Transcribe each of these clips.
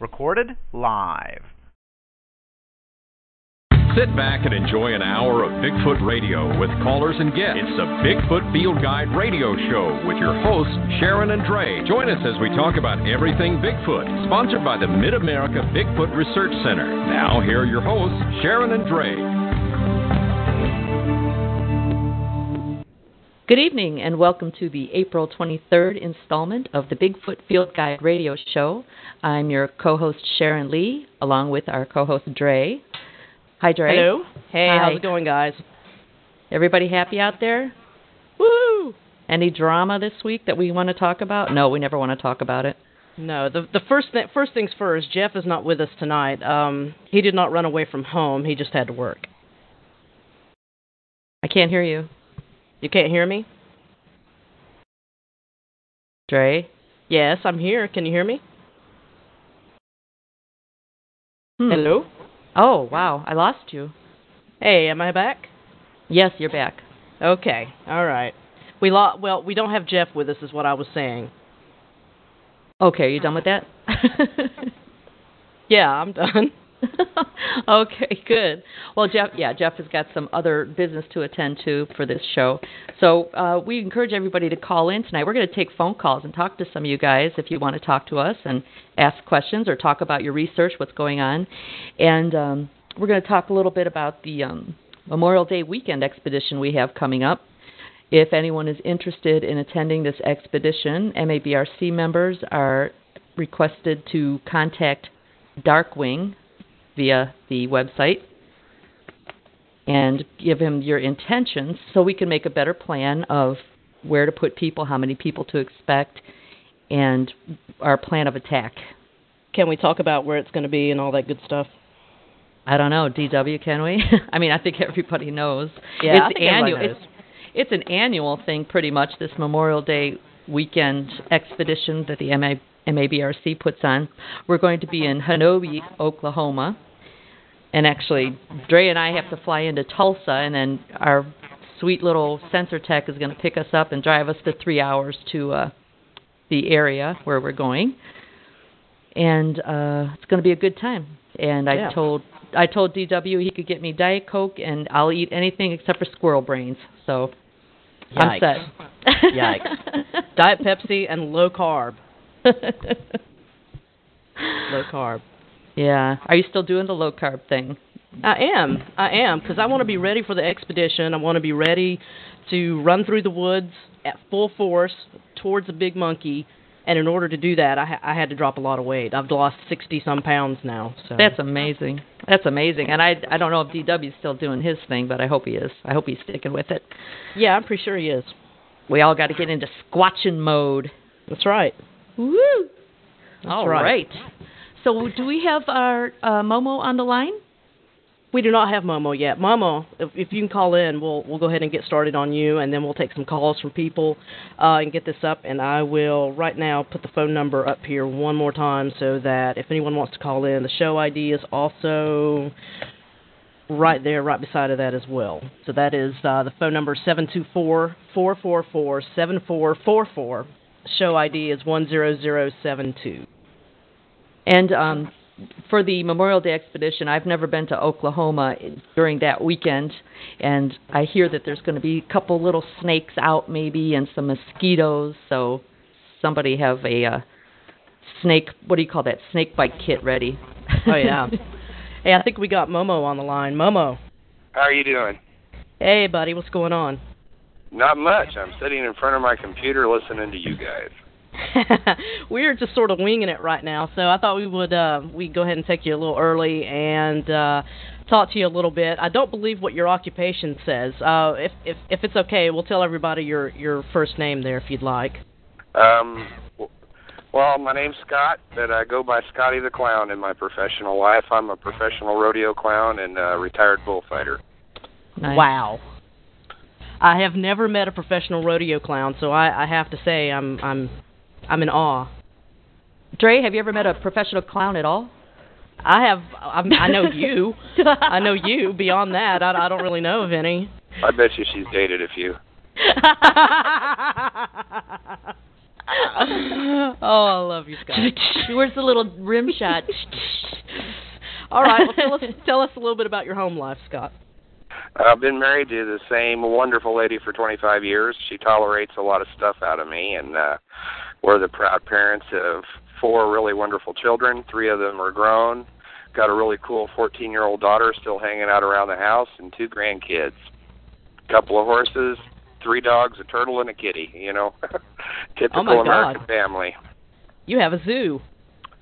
Recorded live. Sit back and enjoy an hour of Bigfoot Radio with callers and guests. It's the Bigfoot Field Guide Radio Show with your hosts, Sharon and Dre. Join us as we talk about everything Bigfoot, sponsored by the Mid America Bigfoot Research Center. Now, here are your hosts, Sharon and Dre. Good evening and welcome to the April 23rd installment of the Bigfoot Field Guide Radio Show. I'm your co host Sharon Lee, along with our co host Dre. Hi, Dre. Hello. Hey, Hi. how's it going, guys? Everybody happy out there? Woo! Any drama this week that we want to talk about? No, we never want to talk about it. No, the the first th- first things first. Jeff is not with us tonight. Um, he did not run away from home. He just had to work. I can't hear you. You can't hear me? Dre? Yes, I'm here. Can you hear me? Hmm. Hello. Oh, wow. I lost you. Hey, am I back? Yes, you're back. Okay. All right. We lo- well, we don't have Jeff with us, is what I was saying. Okay, are you done with that? Yeah, I'm done. okay, good. Well, Jeff, yeah, Jeff has got some other business to attend to for this show. So uh, we encourage everybody to call in tonight. We're going to take phone calls and talk to some of you guys if you want to talk to us and ask questions or talk about your research, what's going on. And um, we're going to talk a little bit about the um, Memorial Day weekend expedition we have coming up. If anyone is interested in attending this expedition, MABRC members are requested to contact Darkwing via the website and give him your intentions so we can make a better plan of where to put people, how many people to expect, and our plan of attack. Can we talk about where it's going to be and all that good stuff? I don't know, DW, can we? I mean, I think everybody knows. Yeah, it's I think everybody annual. knows. It's, it's an annual thing, pretty much. This Memorial Day weekend expedition that the MA, MABRC puts on. We're going to be in Honobia, Oklahoma, and actually, Dre and I have to fly into Tulsa, and then our sweet little sensor tech is going to pick us up and drive us the three hours to uh, the area where we're going. And uh, it's going to be a good time. And I Yeah. told I told DW he could get me Diet Coke, and I'll eat anything except for squirrel brains. So I'm set. Yikes. Diet Pepsi and low carb. Low carb. Yeah. Are you still doing the low carb thing? I am. I am because I want to be ready for the expedition. I want to be ready to run through the woods at full force towards a big monkey. And in order to do that, I, ha- I had to drop a lot of weight. I've lost sixty some pounds now. So That's amazing. That's amazing. And I I don't know if DW's still doing his thing, but I hope he is. I hope he's sticking with it. yeah, I'm pretty sure he is. We all got to get into squatching mode. That's right. Woo! All right. right. So do we have our uh, Momo on the line? We do not have Momo yet. Momo, if, if you can call in, we'll we'll go ahead and get started on you, and then we'll take some calls from people uh, and get this up. And I will right now put the phone number up here one more time so that if anyone wants to call in, the show ID is also right there, right beside of that as well. So that is uh, the phone number seven two four four four four seven four four four. Show ID is one zero zero seven two. And um, for the Memorial Day expedition, I've never been to Oklahoma during that weekend, and I hear that there's going to be a couple little snakes out, maybe, and some mosquitoes. So somebody have a uh, snake. What do you call that? Snake bite kit ready. Oh yeah. hey, I think we got Momo on the line. Momo. How are you doing? Hey, buddy, what's going on? Not much. I'm sitting in front of my computer listening to you guys. We're just sort of winging it right now, so I thought we would uh, we go ahead and take you a little early and uh, talk to you a little bit. I don't believe what your occupation says. Uh, if if if it's okay, we'll tell everybody your your first name there if you'd like. Um, well, my name's Scott, but I go by Scotty the Clown in my professional life. I'm a professional rodeo clown and a retired bullfighter. Nice. Wow. I have never met a professional rodeo clown, so I, I have to say I'm I'm I'm in awe. Dre, have you ever met a professional clown at all? I have I'm, I know you. I know you. Beyond that, I, I don't really know of any. I bet you she's dated a few. oh, I love you, Scott. Where's the little rim shot? All right, well, tell us tell us a little bit about your home life, Scott. I've been married to the same wonderful lady for 25 years. She tolerates a lot of stuff out of me, and uh, we're the proud parents of four really wonderful children. Three of them are grown. Got a really cool 14-year-old daughter still hanging out around the house, and two grandkids. Couple of horses, three dogs, a turtle, and a kitty. You know, typical Oh my God. American family. You have a zoo.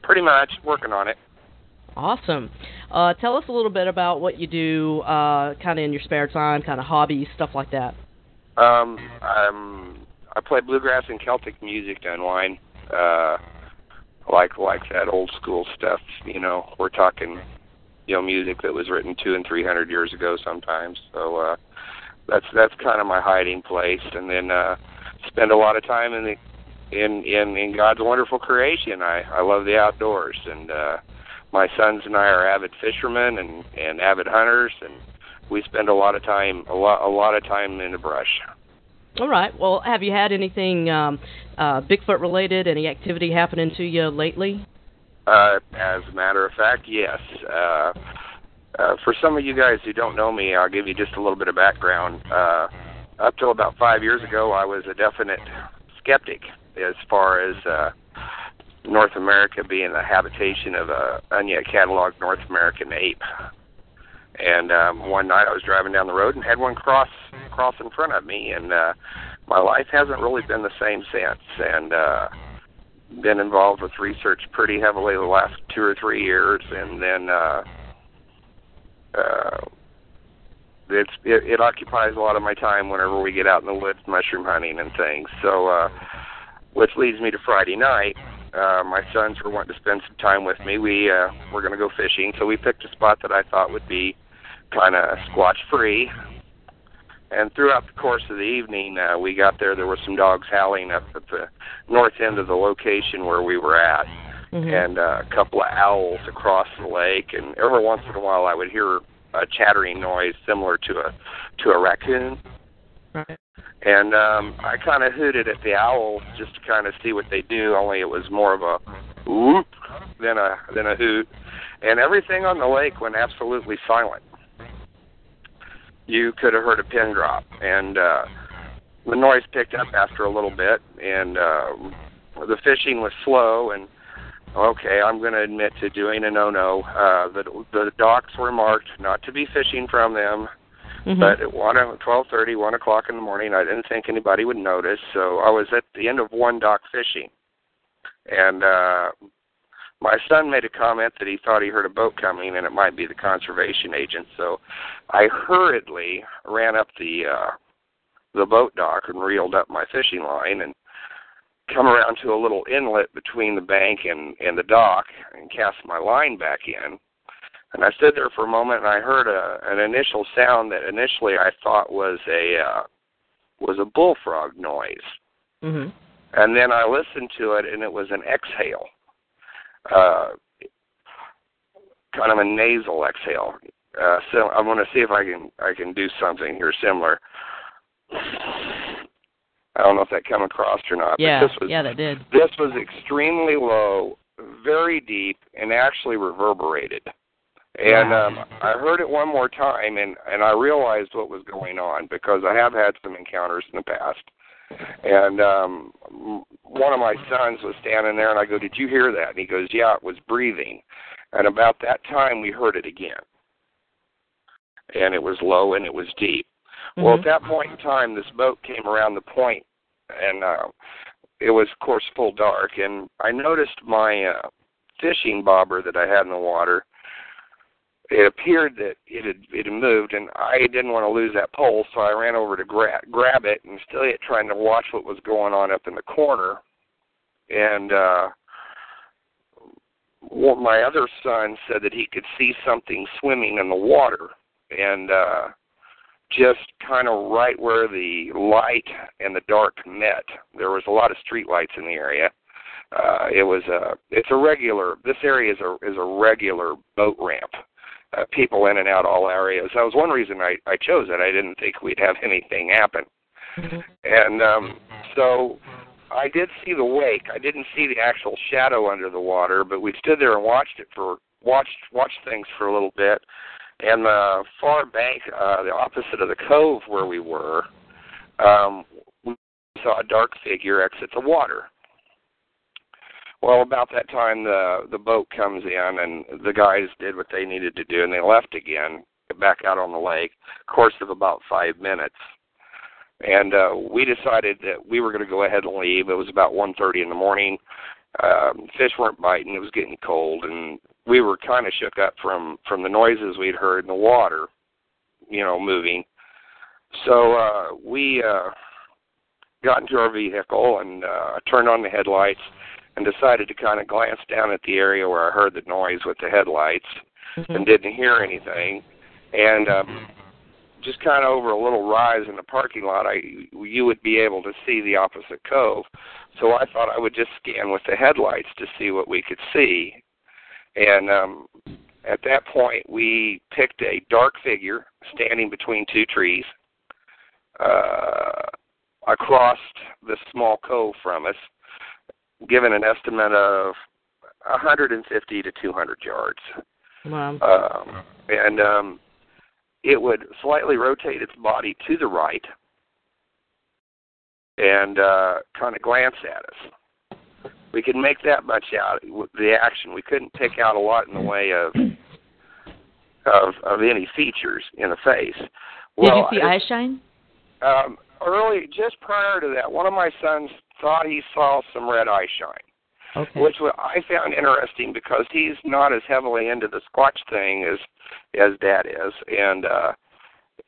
Pretty much working on it. Awesome. Uh, tell us a little bit about what you do, uh, kind of in your spare time, kind of hobbies, stuff like that. Um, I'm, I play bluegrass and Celtic music to unwind. Uh, like like that old school stuff. You know, we're talking, you know, music that was written two and three hundred years ago sometimes. So uh, that's that's kind of my hiding place. And then uh, spend a lot of time in the in in in God's wonderful creation. I I love the outdoors, and uh, my sons and I are avid fishermen and and avid hunters, and we spend a lot of time a lot a lot of time in the brush. All right. Well, have you had anything um, uh, Bigfoot related? Any activity happening to you lately? Uh, as a matter of fact, yes. Uh, uh, for some of you guys who don't know me, I'll give you just a little bit of background. Uh, up till about five years ago, I was a definite skeptic as far as uh, North America being the habitation of a UNYA cataloged North American ape. And um, one night I was driving down the road and had one cross cross in front of me, and uh, my life hasn't really been the same since. And uh, been involved with research pretty heavily the last two or three years, and then uh, uh, it's it, it occupies a lot of my time whenever we get out in the woods mushroom hunting and things. So, uh, which leads me to Friday night. Uh, my sons were wanting to spend some time with me. We uh, were going to go fishing, so we picked a spot that I thought would be kind of squatch free. And throughout the course of the evening, uh, we got there. There were some dogs howling up at the north end of the location where we were at, Mhm. and uh, a couple of owls across the lake. And every once in a while, I would hear a chattering noise similar to a to a raccoon. Right. And um, I kind of hooted at the owls just to kind of see what they do. Only it was more of a whoop than a than a hoot, and everything on the lake went absolutely silent. You could have heard a pin drop, and uh, the noise picked up after a little bit, and uh, the fishing was slow. And okay, I'm going to admit to doing a no-no. Uh, the the docks were marked not to be fishing from them. Mhm. But at one twelve thirty, one o'clock in the morning, I didn't think anybody would notice. So I was at the end of one dock fishing, and uh, my son made a comment that he thought he heard a boat coming, and it might be the conservation agent. So I hurriedly ran up the uh, the boat dock and reeled up my fishing line and come around to a little inlet between the bank and and the dock and cast my line back in. And I stood there for a moment, and I heard a, an initial sound that initially I thought was a uh, was a bullfrog noise. Mhm. And then I listened to it, and it was an exhale, uh, kind of a nasal exhale. Uh, so I'm going to see if I can I can do something here similar. I don't know if that come across or not. Yeah. But this was yeah, that did. this was extremely low, very deep, and actually reverberated. And um, I heard it one more time, and and I realized what was going on because I have had some encounters in the past. And um, one of my sons was standing there, and I go, "Did you hear that?" And he goes, "Yeah, it was breathing." And about that time, we heard it again, and it was low and it was deep. Well, Mhm. at that point in time, this boat came around the point, and uh, it was of course full dark, and I noticed my uh, fishing bobber that I had in the water. It appeared that it had it had moved, and I didn't want to lose that pole, so I ran over to grab grab it and still yet trying to watch what was going on up in the corner. And uh, well, my other son said that he could see something swimming in the water, and uh, just kind of right where the light and the dark met. There was a lot of street lights in the area. Uh, it was a it's a regular. This area is a is a regular boat ramp. Uh, people in and out all areas. That was one reason I I chose it. I didn't think we'd have anything happen. Mm-hmm. And um, so I did see the wake. I didn't see the actual shadow under the water, but we stood there and watched it for watched watched things for a little bit. And the far bank, uh, the opposite of the cove where we were, um, we saw a dark figure exit the water. Well, about that time, the the boat comes in, and the guys did what they needed to do, and they left again, back out on the lake. Course of about five minutes and uh, we decided that we were going to go ahead and leave. It was about one thirty in the morning. Um, fish weren't biting. It was getting cold, and we were kind of shook up from from the noises we'd heard in the water, you know, moving. So uh, we uh, got into our vehicle and uh, turned on the headlights and decided to kind of glance down at the area where I heard the noise with the headlights mm-hmm. and didn't hear anything. And um, just kind of over a little rise in the parking lot, I you would be able to see the opposite cove. So I thought I would just scan with the headlights to see what we could see. And um, at that point, we picked a dark figure standing between two trees uh, across the small cove from us, given an estimate of 150 to 200 yards. Wow. Um, and um, it would slightly rotate its body to the right and uh, kind of glance at us. We could make that much out with the action. We couldn't pick out a lot in the way of of, of any features in the face. Well, Did you see I, eye shine? Um, early, just prior to that, one of my sons thought he saw some red eye shine. Okay. Which I found interesting because he's not as heavily into the Squatch thing as as Dad is, and uh,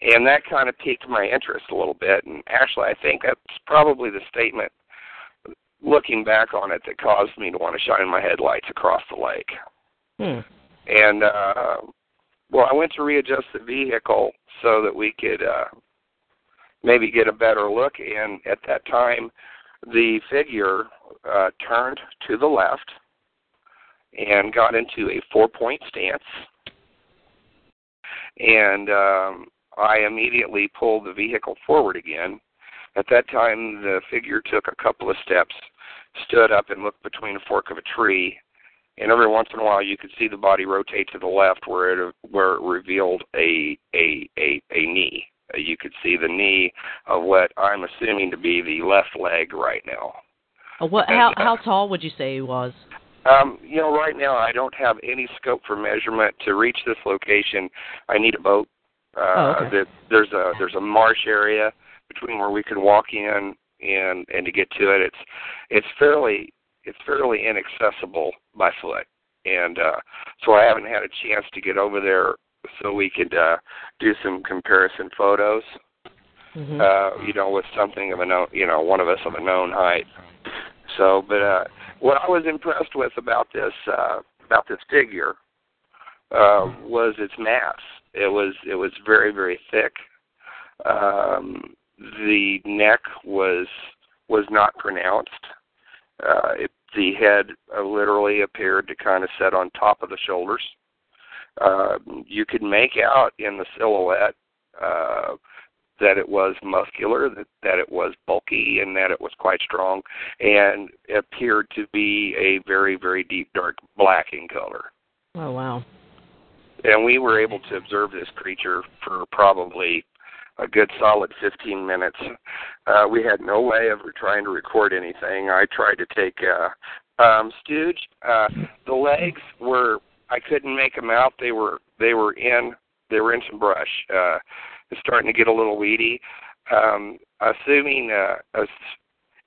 and that kind of piqued my interest a little bit. And actually, I think that's probably the statement, looking back on it, that caused me to want to shine my headlights across the lake. Hmm. And uh, well, I went to readjust the vehicle so that we could uh, maybe get a better look. And at that time, the figure uh, turned to the left and got into a four point stance. And um, I immediately pulled the vehicle forward again. At that time, the figure took a couple of steps, stood up, and looked between a fork of a tree. And every once in a while, you could see the body rotate to the left, where it where it revealed a a a, a knee. You could see the knee of what I'm assuming to be the left leg right now. Uh, what? How how tall would you say he was? Um, you know, right now I don't have any scope for measurement. To reach this location, I need a boat. Uh, oh, okay. there's a there's a marsh area between where we can walk in and and to get to it. It's it's fairly it's fairly inaccessible by foot, and uh, so I haven't had a chance to get over there so we could uh, do some comparison photos. Mm-hmm. Uh, you know, with something of a known, you know, one of us of a known height. So, but uh, what I was impressed with about this uh, about this figure uh, was its mass. It was it was very very thick. Um, the neck was was not pronounced. Uh, it, the head uh, literally appeared to kind of set on top of the shoulders. Uh, you could make out in the silhouette uh, that it was muscular, that, that it was bulky, and that it was quite strong, and appeared to be a very, very deep dark black in color. Oh wow! And we were able to observe this creature for probably a good solid 15 minutes. Uh, we had no way of trying to record anything. I tried to take uh, um, Stooge. Uh, the legs were I couldn't make them out. They were they were in they were in some brush. Uh, it's starting to get a little weedy. Um, assuming uh,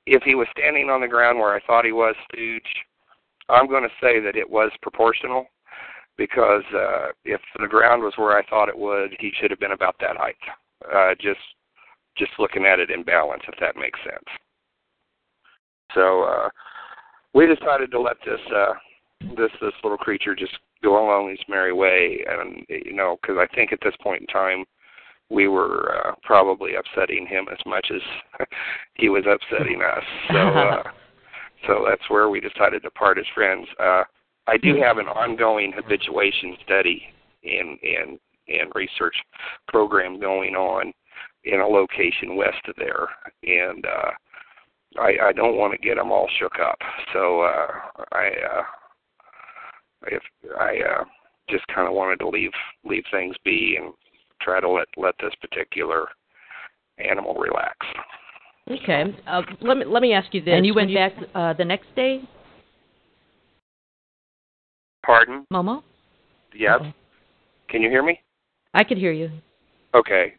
if he was standing on the ground where I thought he was, Stooge, I'm going to say that it was proportional because uh, if the ground was where I thought it would, he should have been about that height. Uh, just just looking at it in balance, if that makes sense. So uh, we decided to let this uh, this this little creature just go along his merry way, and you know, because I think at this point in time we were uh, probably upsetting him as much as he was upsetting us. So uh, so that's where we decided to part as friends. Uh, I do have an ongoing habituation study and and and research program going on in a location west of there, and uh, I, I don't want to get them all shook up. So uh, I uh, if I uh, just kind of wanted to leave leave things be and try to let let this particular animal relax. Okay. Uh, let me let me ask you this. And you When went back uh, the next day, Pardon? Momo? Yes. Okay. Can you hear me? I could hear you. Okay.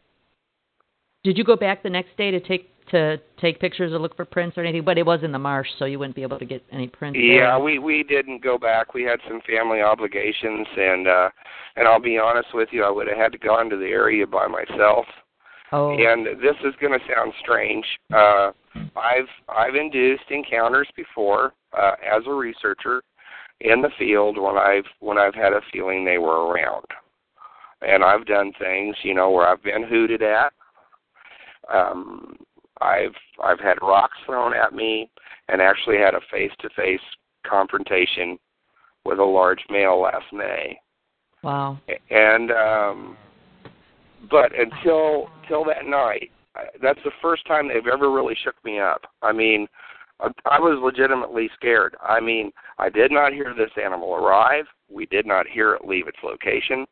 Did you go back the next day to take to take pictures or look for prints or anything? But it was in the marsh, so you wouldn't be able to get any prints. Yeah, there. we we didn't go back. We had some family obligations, and uh and I'll be honest with you, I would have had to go into the area by myself. Oh. And this is going to sound strange. Uh, I've I've induced encounters before uh, as a researcher in the field when I've when I've had a feeling they were around, and I've done things you know where I've been hooted at. Um, I've I've had rocks thrown at me, and actually had a face-to-face confrontation with a large male last May Wow. and um but until till that night that's the first time they've ever really shook me up i mean I I was legitimately scared. I mean, I did not hear this animal arrive. We did not hear it leave its location.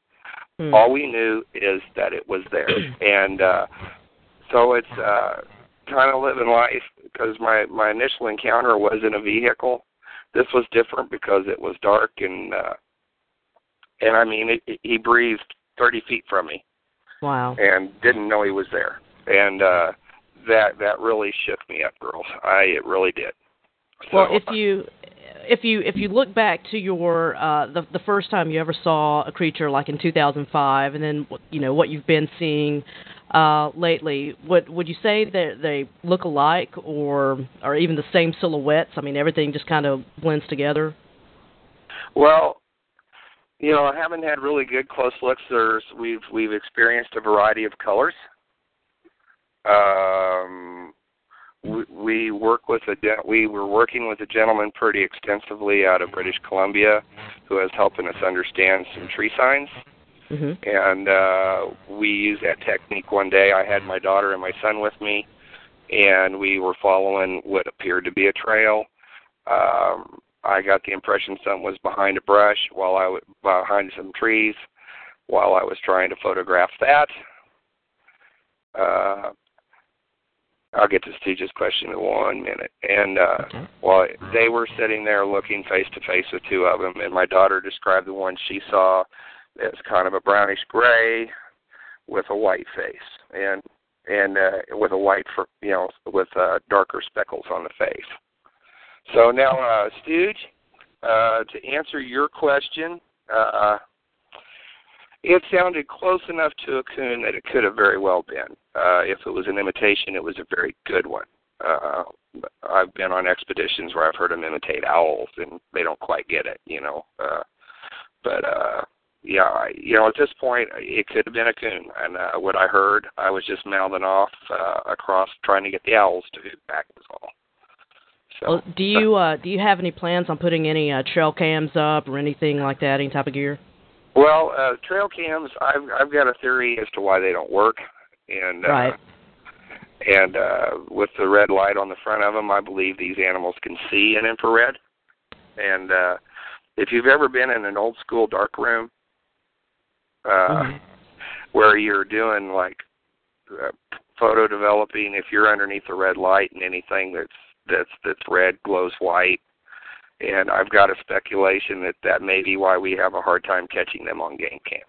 Hmm. All we knew is that it was there, and uh, so it's uh, kind of living life because my my initial encounter was in a vehicle. This was different because it was dark and uh, and I mean it, he breathed 30 feet from me Wow. and didn't know he was there, and uh, that that really shook me up, girls. I it really did. Well, if you if you if you look back to your uh the the first time you ever saw a creature like in 2005 and then you know what you've been seeing uh lately would would you say that they look alike or or even the same silhouettes i mean everything just kind of blends together Well, you know, I haven't had really good close looks. There's we've we've experienced a variety of colors. Um, we, we work with a we were working with a gentleman pretty extensively out of British Columbia, who is helping us understand some tree signs. Mhm And uh, we used that technique one day. I had my daughter and my son with me, and we were following what appeared to be a trail. Um, I got the impression something was behind a brush while I was behind some trees while I was trying to photograph that. Uh, I'll get to Stooge's question in one minute. And uh, Okay. while they were sitting there looking face to face with two of them, and my daughter described the one she saw as kind of a brownish gray with a white face, and and uh, with a white, for, you know, with uh, darker speckles on the face. So now, uh, Stooge, uh, to answer your question, uh, it sounded close enough to a coon that it could have very well been. Uh, if it was an imitation, it was a very good one. Uh, I've been on expeditions where I've heard them imitate owls, and they don't quite get it, you know. Uh, but uh, yeah, I, you know, at this point, it could have been a coon, and uh, what I heard, I was just mouthing off uh, across, trying to get the owls to hoot back. Was all. So, well do you uh do you have any plans on putting any uh trail cams up or anything like that any type of gear Well, uh, trail cams, I've I've got a theory as to why they don't work, and uh, Right. and uh, with the red light on the front of them, I believe these animals can see in infrared. And uh, if you've ever been in an old school dark room, uh, Mhm. where you're doing like uh, photo developing, if you're underneath the red light and anything that's that's that's red glows white, and I've got a speculation that that may be why we have a hard time catching them on game cams.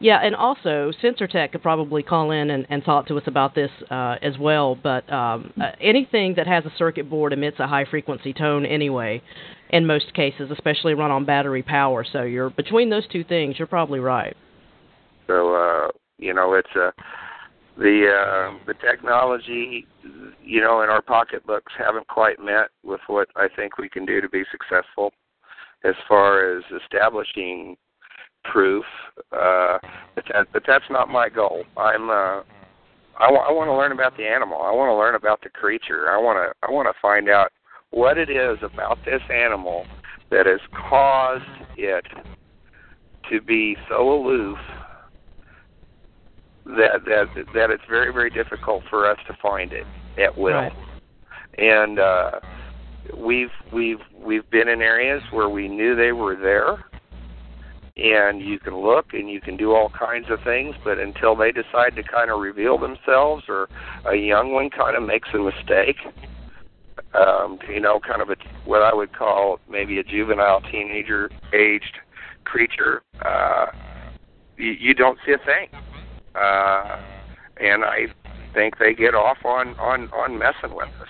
Yeah, and also SensorTech could probably call in and, and talk to us about this uh, as well. But um, uh, anything that has a circuit board emits a high frequency tone anyway, in most cases, especially run on battery power. So you're between those two things, you're probably right. So uh, you know, it's a uh, the uh, the technology, you know, in our pocketbooks haven't quite met with what I think we can do to be successful as far as establishing proof. Uh, but, that, but that's not my goal. I'm uh, I, w- I want to learn about the animal. I want to learn about the creature. I want to I want to find out what it is about this animal that has caused it to be so aloof that that that it's very very difficult for us to find it at will. Right. And uh, we've we've we've been in areas where we knew they were there, and you can look and you can do all kinds of things, but until they decide to kind of reveal themselves, or a young one kind of makes a mistake, um, you know, kind of a what I would call maybe a juvenile teenager aged creature, uh, you, you don't see a thing uh, and I think they get off on on on messing with us.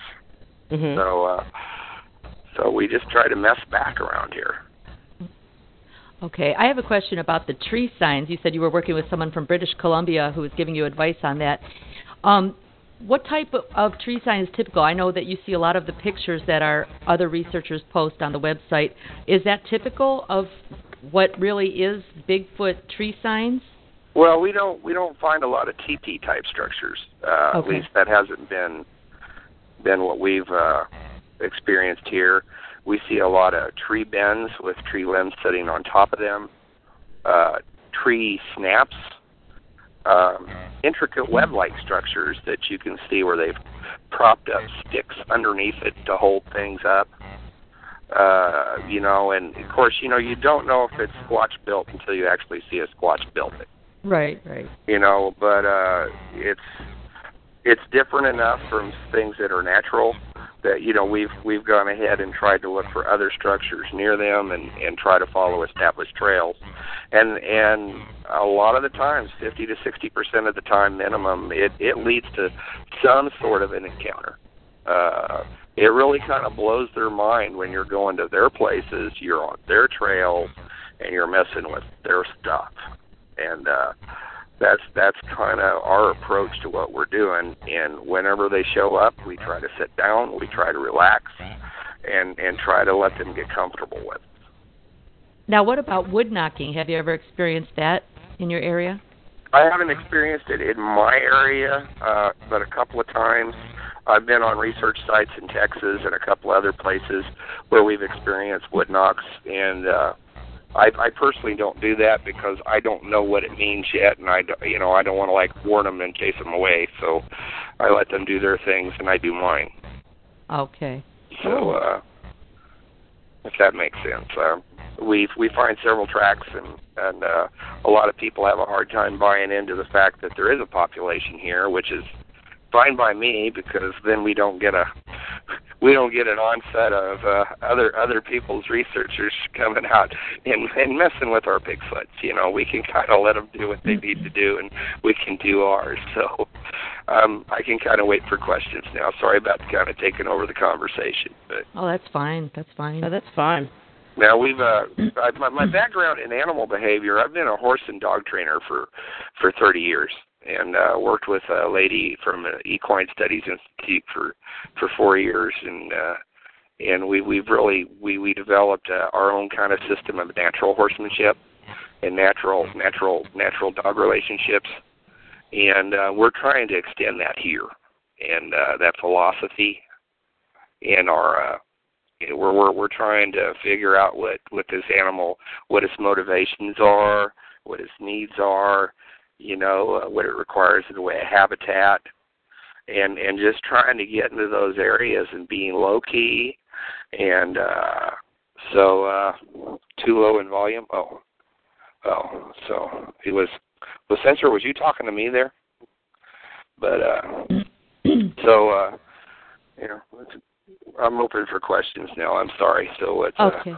Mm-hmm. So uh, so we just try to mess back around here. Okay, I have a question about the tree signs. You said you were working with someone from British Columbia who was giving you advice on that. Um, what type of, of tree sign is typical? I know that you see a lot of the pictures that our other researchers post on the website. Is that typical of what really is Bigfoot tree signs? Well, we don't we don't find a lot of TP type structures. Uh, okay. At least that hasn't been been what we've uh, experienced here. We see a lot of tree bends with tree limbs sitting on top of them, uh, tree snaps, um, intricate web-like structures that you can see where they've propped up sticks underneath it to hold things up. Uh, you know, and of course, you know, you don't know if it's squatch built until you actually see a squatch built it. Right, right. You know, but uh it's it's different enough from things that are natural that you know we've we've gone ahead and tried to look for other structures near them and and try to follow established trails. And and a lot of the times 50 to 60 percent of the time minimum it it leads to some sort of an encounter. Uh it really kind of blows their mind when you're going to their places you're on their trails and you're messing with their stuff and uh, that's that's kind of our approach to what we're doing. And whenever they show up, we try to sit down, we try to relax, and and try to let them get comfortable with. Now, what about wood knocking? Have you ever experienced that in your area? I haven't experienced it in my area, uh, but a couple of times I've been on research sites in Texas and a couple other places where we've experienced wood knocks, and uh, I, I personally don't do that because I don't know what it means yet, and I, you know, I don't want to like warn them and chase them away. So I let them do their things, and I do mine. Okay. So, uh, if that makes sense, uh, we we find several tracks, and and uh, a lot of people have a hard time buying into the fact that there is a population here, which is fine by me because then we don't get a we don't get an onset of uh, other other people's researchers coming out and and messing with our Bigfoots. You know, we can kind of let them do what they need to do, and we can do ours. So um, I can kind of wait for questions now. Sorry about kind of taking over the conversation, but oh, that's fine. That's fine. that's fine. Now we've uh, I, my, my background in animal behavior. I've been a horse and dog trainer for for 30 years, and uh, worked with a lady from the Equine Studies Institute for for four years, and uh, and we we've really we we developed uh, our own kind of system of natural horsemanship and natural natural natural dog relationships, and uh, we're trying to extend that here, and uh, that philosophy in our uh, we're we're we're trying to figure out what what this animal what its motivations are, what its needs are, you know, uh, what it requires in the way of habitat, and and just trying to get into those areas and being low key, and uh, so uh, too low in volume. Oh, oh, so it was. Was Sensor, was you talking to me there? But uh, so uh, you know, I'm open for questions now. I'm sorry. So it's okay. Uh,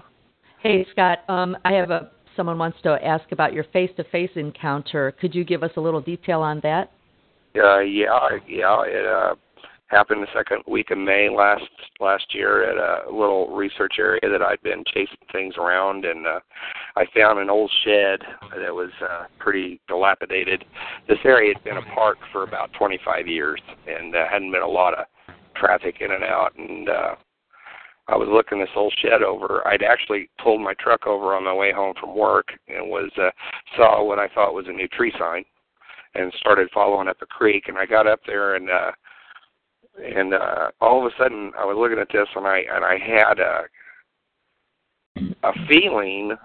hey Scott, um, I have a someone wants to ask about your face-to-face encounter. Could you give us a little detail on that? Uh, yeah, yeah. It uh, happened the second week of May last last year at a little research area that I'd been chasing things around, and uh, I found an old shed that was uh, pretty dilapidated. This area had been a park for about 25 years, and uh, hadn't been a lot of traffic in and out, and uh, I was looking this old shed over. I'd actually pulled my truck over on my way home from work and was uh, saw what I thought was a new tree sign and started following up the creek and I got up there and uh and uh all of a sudden I was looking at this and I and I had a a feeling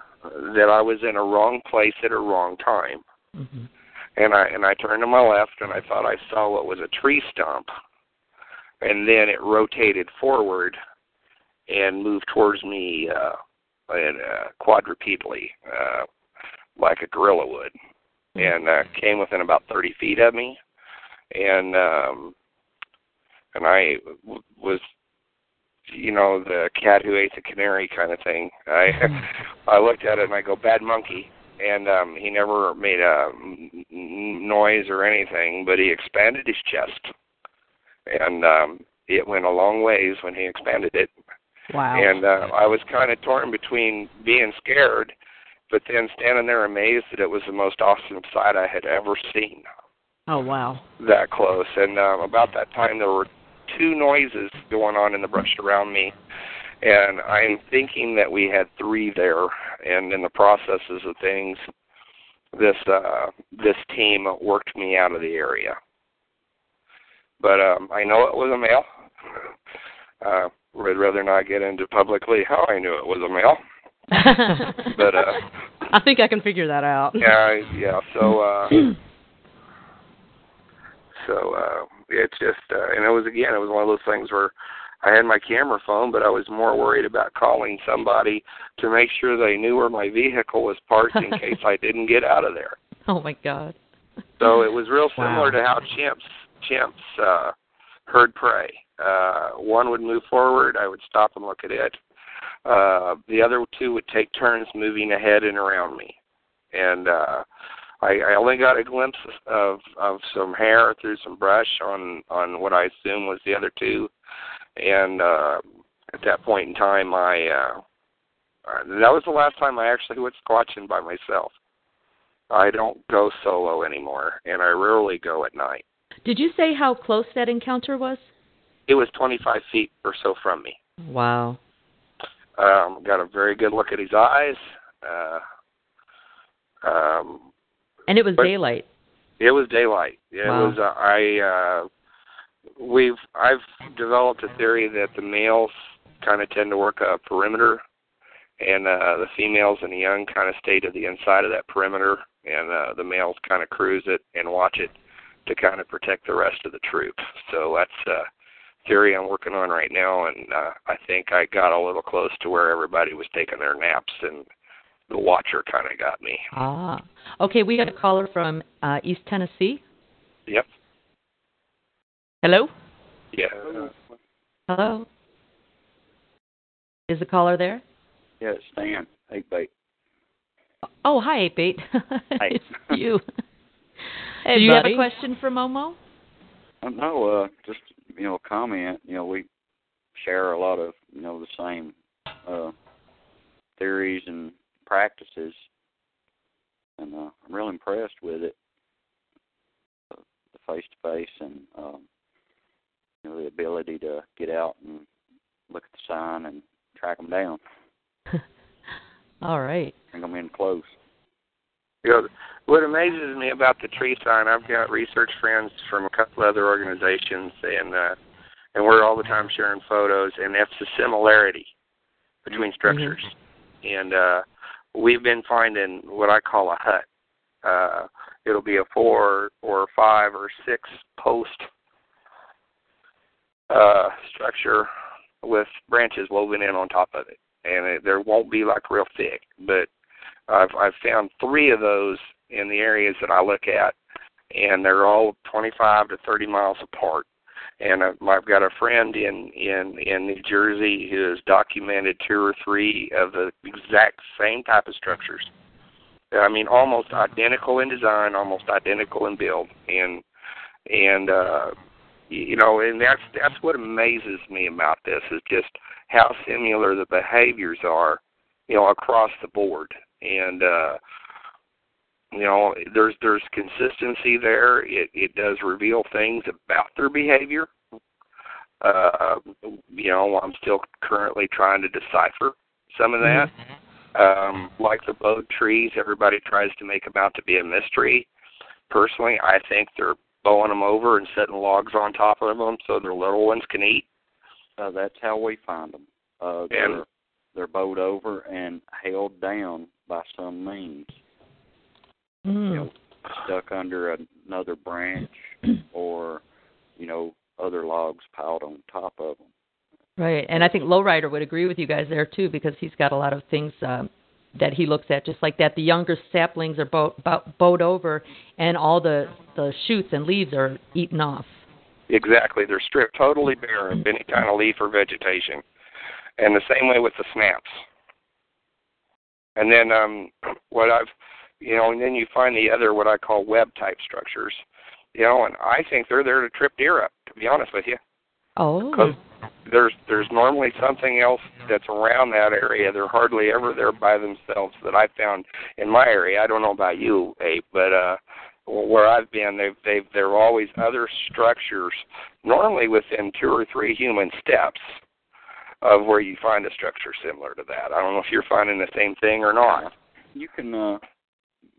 that I was in a wrong place at a wrong time. Mm-hmm. And I and I turned to my left and I thought I saw what was a tree stump. And then it rotated forward and moved towards me uh and uh quadrupedally, uh like a gorilla would. And uh came within about thirty feet of me and um and I w- was you know the cat who ate the canary kind of thing. I I looked at it and I go bad monkey, and um he never made a n- noise or anything, but he expanded his chest, and um it went a long ways when he expanded it. Wow. And uh, I was kind of torn between being scared, but then standing there amazed that it was the most awesome sight I had ever seen Oh wow. that close. And um, about that time, there were two noises going on in the brush around me, and I'm thinking that we had three there. And in the processes of things, this uh, this team worked me out of the area. But um, I know it was a male. Uh, would rather not get into publicly how I knew it was a male. But uh, I think I can figure that out. yeah, yeah. So, uh, so uh, it's just, uh, and it was again, it was one of those things where I had my camera phone, but I was more worried about calling somebody to make sure they knew where my vehicle was parked in case I didn't get out of there. oh my God. So it was real Wow. similar to how chimps chimps uh, herd prey. Uh, one would move forward, I would stop and look at it. Uh, the other two would take turns moving ahead and around me, and uh, I, I only got a glimpse of of some hair through some brush on on what I assume was the other two, and uh, at that point in time, I uh, uh, that was the last time I actually went squatching by myself. I don't go solo anymore, and I rarely go at night. Did you say how close that encounter was? It was 25 feet or so from me. Wow. Um, got a very good look at his eyes. Uh, um, And it was daylight. it was daylight. It Wow. was. Uh, I. Uh, we've. I've developed a theory that the males kind of tend to work a perimeter, and uh, the females and the young kind of stay to the inside of that perimeter, and uh, the males kind of cruise it and watch it to kind of protect the rest of the troop. So that's a theory I'm working on right now, and uh, I think I got a little close to where everybody was taking their naps, and the watcher kind of got me. Ah. Okay, we got a caller from uh, East Tennessee. Yep. Hello? Yeah. Hello? Is the caller there? Yes, it's Stan. Hey, bait. Oh, hi, 8 bait. Hi. it's you. Hey, Do you have a question for Momo? Uh, no, uh, just you know, comment. You know, we share a lot of you know the same uh, theories and practices, and uh, I'm real impressed with it. Uh, the face to face and um, you know the ability to get out and look at the sign and track them down, All right. bring them in close. You know, what amazes me about the tree sign, I've got research friends from a couple other organizations, and uh, and we're all the time sharing photos, and that's the similarity between structures. And uh, we've been finding what I call a hut. Uh, it'll be a four or five or six post uh, structure with branches woven in on top of it, and it, there won't be like real thick, but I've I've found three of those in the areas that I look at, and they're all 25 to 30 miles apart. And I've, I've got a friend in in in New Jersey who has documented two or three of the exact same type of structures. I mean, almost identical in design, almost identical in build, and and uh, you know, and that's that's what amazes me about this is just how similar the behaviors are, you know, across the board, and uh, you know, there's there's consistency there. It it does reveal things about their behavior. Uh, you know, I'm still currently trying to decipher some of that. Mm-hmm. Um, like the bowed trees, everybody tries to make them out to be a mystery. Personally, I think they're bowing them over and setting logs on top of them so their little ones can eat. Uh, that's how we find them. Uh, and they're bowed over and held down by some means. Mm. You know, stuck under another branch or, you know, other logs piled on top of them. Right, and I think Lowrider would agree with you guys there too because he's got a lot of things um, that he looks at just like that. The younger saplings are bow, bow, bowed over, and all the the shoots and leaves are eaten off. Exactly, they're stripped totally bare of any kind of leaf or vegetation, and the same way with the snaps. And then um, what I've, you know, and then you find the other what I call web type structures, you know, and I think they're there to trip deer up. To be honest with you. Oh. Because there's there's normally something else that's around that area. They're hardly ever there by themselves that I found in my area. I don't know about you, Abe, but uh where I've been, they've they've there are always other structures, normally within two or three human steps of where you find a structure similar to that. I don't know if you're finding the same thing or not. You can, uh,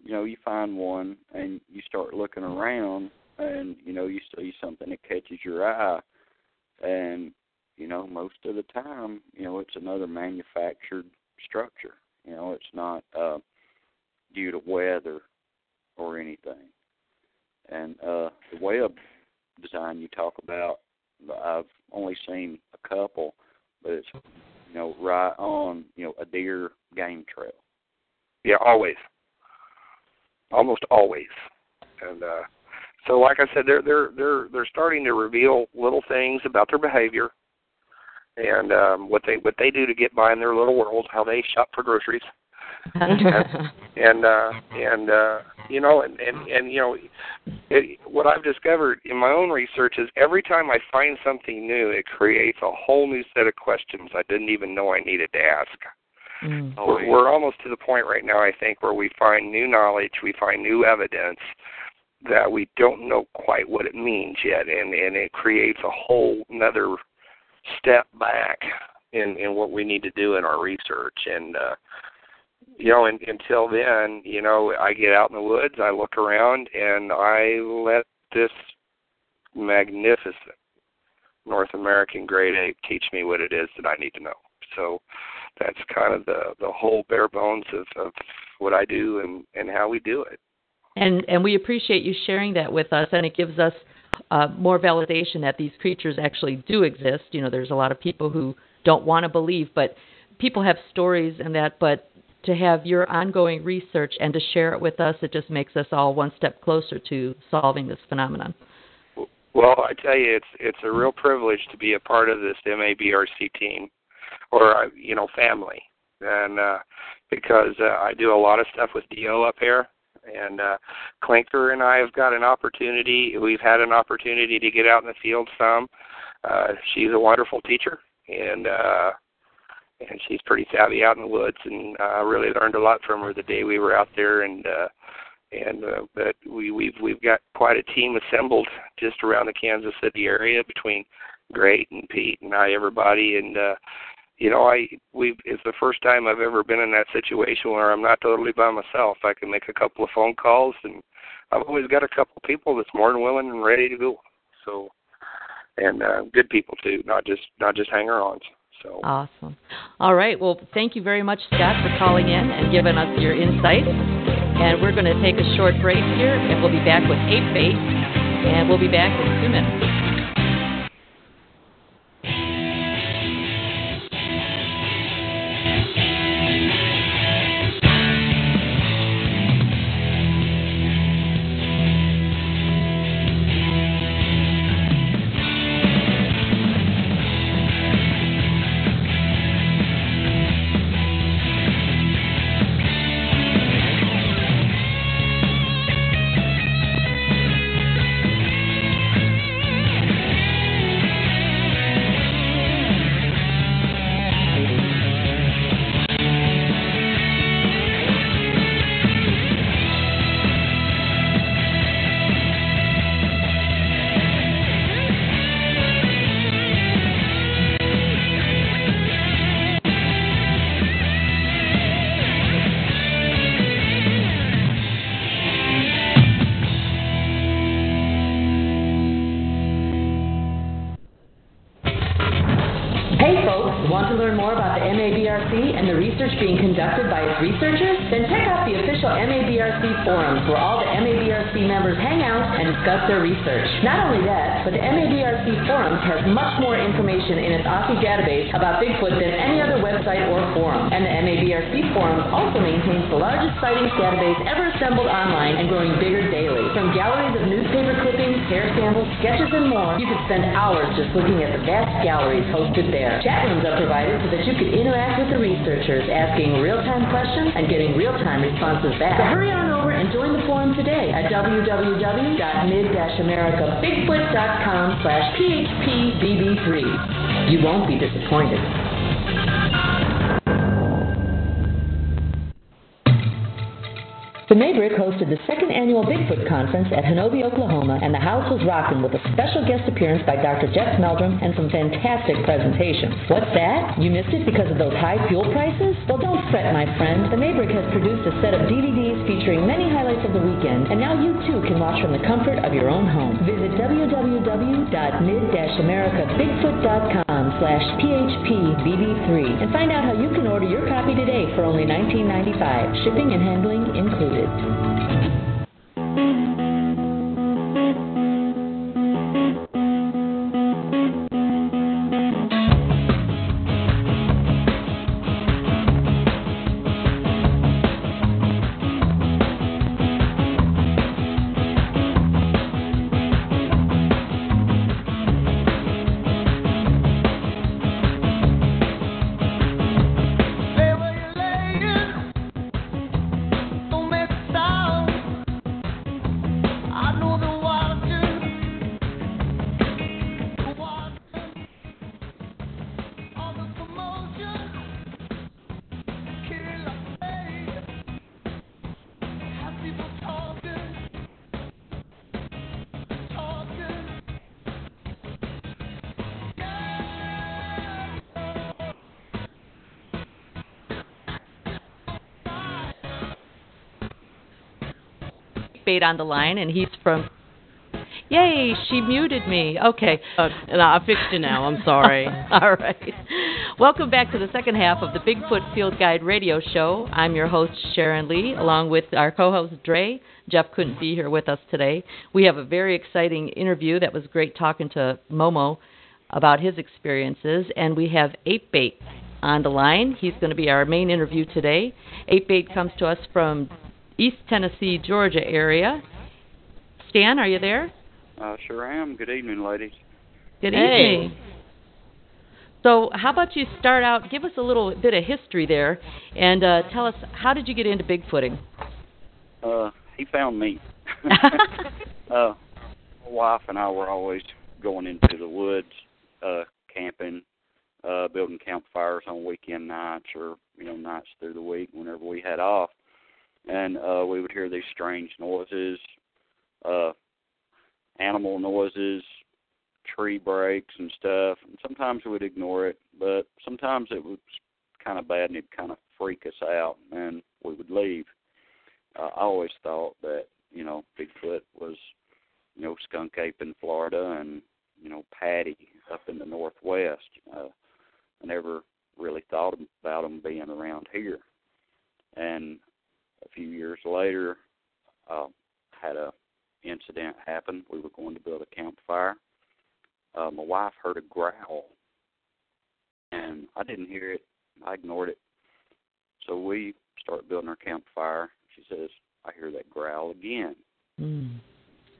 you know, you find one and you start looking around, and you know you see something that catches your eye, and you know most of the time you know it's another manufactured structure you know it's not uh due to weather or anything and uh the web design you talk about i've only seen a couple but it's you know right on you know a deer game trail. Yeah always. Almost always. And uh so like I said, they're they're they're they're starting to reveal little things about their behavior and um what they what they do to get by in their little world, how they shop for groceries. And and uh and uh you know and and and you know it, what I've discovered in my own research is every time I find something new, it creates a whole new set of questions I didn't even know I needed to ask. Mm. We're, we're almost to the point right now, I think, where we find new knowledge, we find new evidence, that we don't know quite what it means yet, and and it creates a whole another step back in in what we need to do in our research. And uh, you know, and, until then, you know, I get out in the woods, I look around, and I let this magnificent North American great ape teach me what it is that I need to know. So that's kind of the the whole bare bones of, of what I do and and how we do it and and we appreciate you sharing that with us and it gives us uh, more validation that these creatures actually do exist you know there's a lot of people who don't want to believe but people have stories and that but to have your ongoing research and to share it with us it just makes us all one step closer to solving this phenomenon well i tell you it's it's a real privilege to be a part of this mabrc team or uh, you know family and uh because uh, i do a lot of stuff with do up here and uh, Clinker and I have got an opportunity. We've had an opportunity to get out in the field some. Uh, she's a wonderful teacher, and uh, and she's pretty savvy out in the woods. And I uh, really learned a lot from her the day we were out there. And uh, and uh, but we we've we've got quite a team assembled just around the Kansas City area between Great and Pete and I, everybody, and uh, you know, I we it's the first time I've ever been in that situation where I'm not totally by myself. I can make a couple of phone calls, and I've always got a couple of people that's more than willing and ready to go. So, and uh, good people too, not just not just hanger-ons. So awesome. All right. Well, thank you very much, Scott, for calling in and giving us your insights. And we're going to take a short break here, and we'll be back with Ape Bait, and we'll be back in two minutes. Research being conducted by its researchers? Then check out the official MABRC forums where all the MABRC members hang out and discuss their research. Not only that, but the MABRC forums has much more information in its OSCE database about Bigfoot than any other website or forum. And the MABRC forums also maintains the largest sightings database ever assembled online and growing bigger daily. From galleries of newspaper clippings, hair samples, sketches, and more, you could spend hours just looking at the vast galleries hosted there. Chat rooms are provided so that you can interact with the researchers, asking real-time questions and getting real-time responses back. So hurry on over and join the forum today at www.mid-americabigfoot.com slash phpbb3. You won't be disappointed. MABRC hosted the second annual Bigfoot Conference at Honobia, Oklahoma, and the house was rocking with a special guest appearance by Dr. Jeff Meldrum and some fantastic presentations. What's that? You missed it because of those high fuel prices? Well, don't fret, my friend. The MABRC has produced a set of DVDs featuring many highlights of the weekend, and now you too can watch from the comfort of your own home. Visit www.mid-americabigfoot.com slash phpbb3 and find out how you can order your copy today for only $19.95, shipping and handling included included. On the line, and he's from. Yay! She muted me. Okay. Uh, and I fixed you now. I'm sorry. All right. Welcome back to the second half of the Bigfoot Field Guide radio show. I'm your host, Sharon Lee, along with our co host, Dre. Jeff couldn't be here with us today. We have a very exciting interview that was great talking to Momo about his experiences, and we have Ape Bait on the line. He's going to be our main interview today. Ape Bait comes to us from East Tennessee, Georgia area. Stan, are you there? I uh, sure am. Good evening, ladies. Good hey. evening. So, how about you start out? Give us a little bit of history there, and uh, tell us how did you get into bigfooting? Uh, he found me. uh, my wife and I were always going into the woods, uh, camping, uh, building campfires on weekend nights or you know nights through the week whenever we had off and uh, we would hear these strange noises, uh, animal noises, tree breaks and stuff. And sometimes we would ignore it, but sometimes it was kind of bad and it'd kind of freak us out, and we would leave. Uh, I always thought that you know Bigfoot was you know skunk ape in Florida and you know Patty up in the Northwest. Uh, I never really thought about them being around here. And a few years later, uh, had a incident happen. We were going to build a campfire. Uh, my wife heard a growl, and I didn't hear it. I ignored it. So we start building our campfire. She says, "I hear that growl again," mm.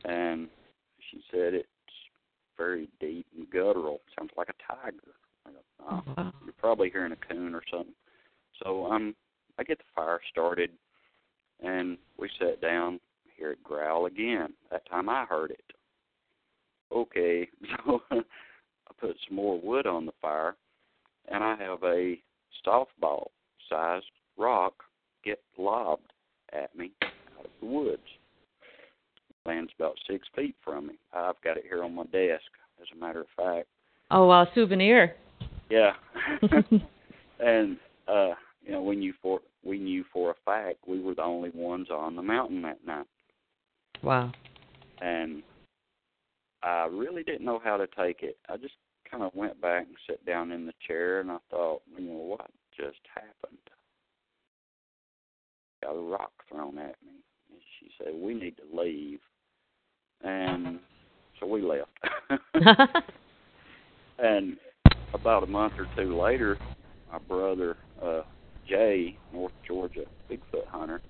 and she said it's very deep and guttural. Sounds like a tiger. I go, oh, wow. You're probably hearing a coon or something. So um, I get the fire started and we sat down, hear it growl again. That time I heard it. Okay, so I put some more wood on the fire, and I have a softball sized rock get lobbed at me out of the woods. Lands about six feet from me. I've got it here on my desk, as a matter of fact. Oh, wow, souvenir. Yeah. and uh, you know, when you for we knew for a fact we were the only ones on the mountain that night. Wow. And I really didn't know how to take it. I just kind of went back and sat down in the chair, and I thought, you know, what just happened? Got a rock thrown at me. And she said, we need to leave. And so we left. and about a month or two later, my brother uh Jay, North Georgia Bigfoot hunter,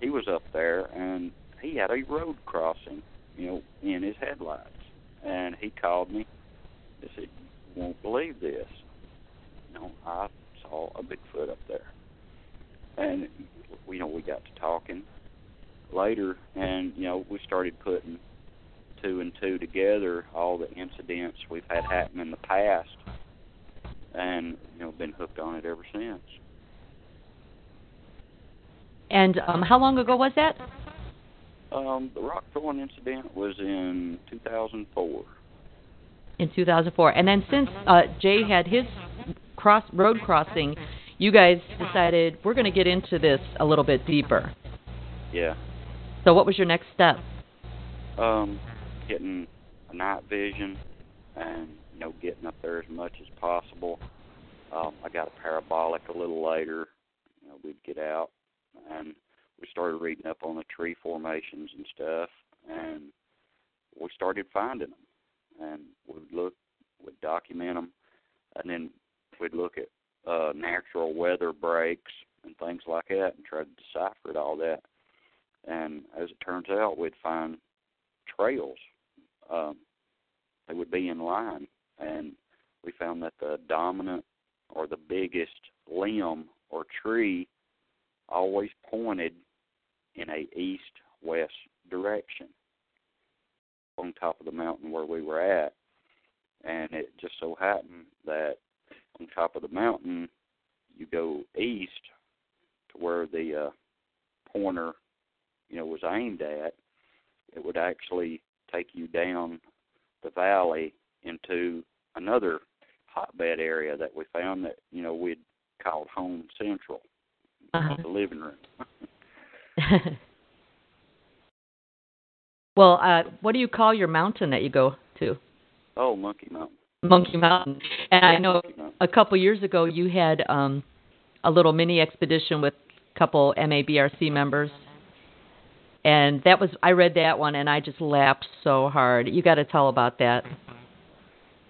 he was up there and he had a road crossing, you know, in his headlights. And he called me. He said, "You won't believe this. You know, I saw a Bigfoot up there." And you know, we got to talking later, and you know, we started putting two and two together, all the incidents we've had happen in the past, and you know, been hooked on it ever since. And um, how long ago was that? Um, the rock throwing incident was in 2004. In 2004. And then since uh, Jay had his cross road crossing, you guys decided we're going to get into this a little bit deeper. Yeah. So what was your next step? Um, getting a night vision and you know getting up there as much as possible. Um, I got a parabolic a little later. You know, we'd get out and we started reading up on the tree formations and stuff, and we started finding them. And we'd look, we'd document them, and then we'd look at uh, natural weather breaks and things like that, and try to decipher it all that. And as it turns out, we'd find trails. Um, they would be in line, and we found that the dominant or the biggest limb or tree always pointed in a east west direction on top of the mountain where we were at. And it just so happened that on top of the mountain, you go east to where the uh, pointer, you know, was aimed at. It would actually take you down the valley into another hotbed area that we found that you know we'd called Home Central, uh-huh. the living room. well, uh, what do you call your mountain that you go to? Oh, Monkey Mountain. Monkey Mountain. And I know a couple years ago you had um a little mini expedition with a couple MABRC members. And that was I read that one and I just laughed so hard. You got to tell about that.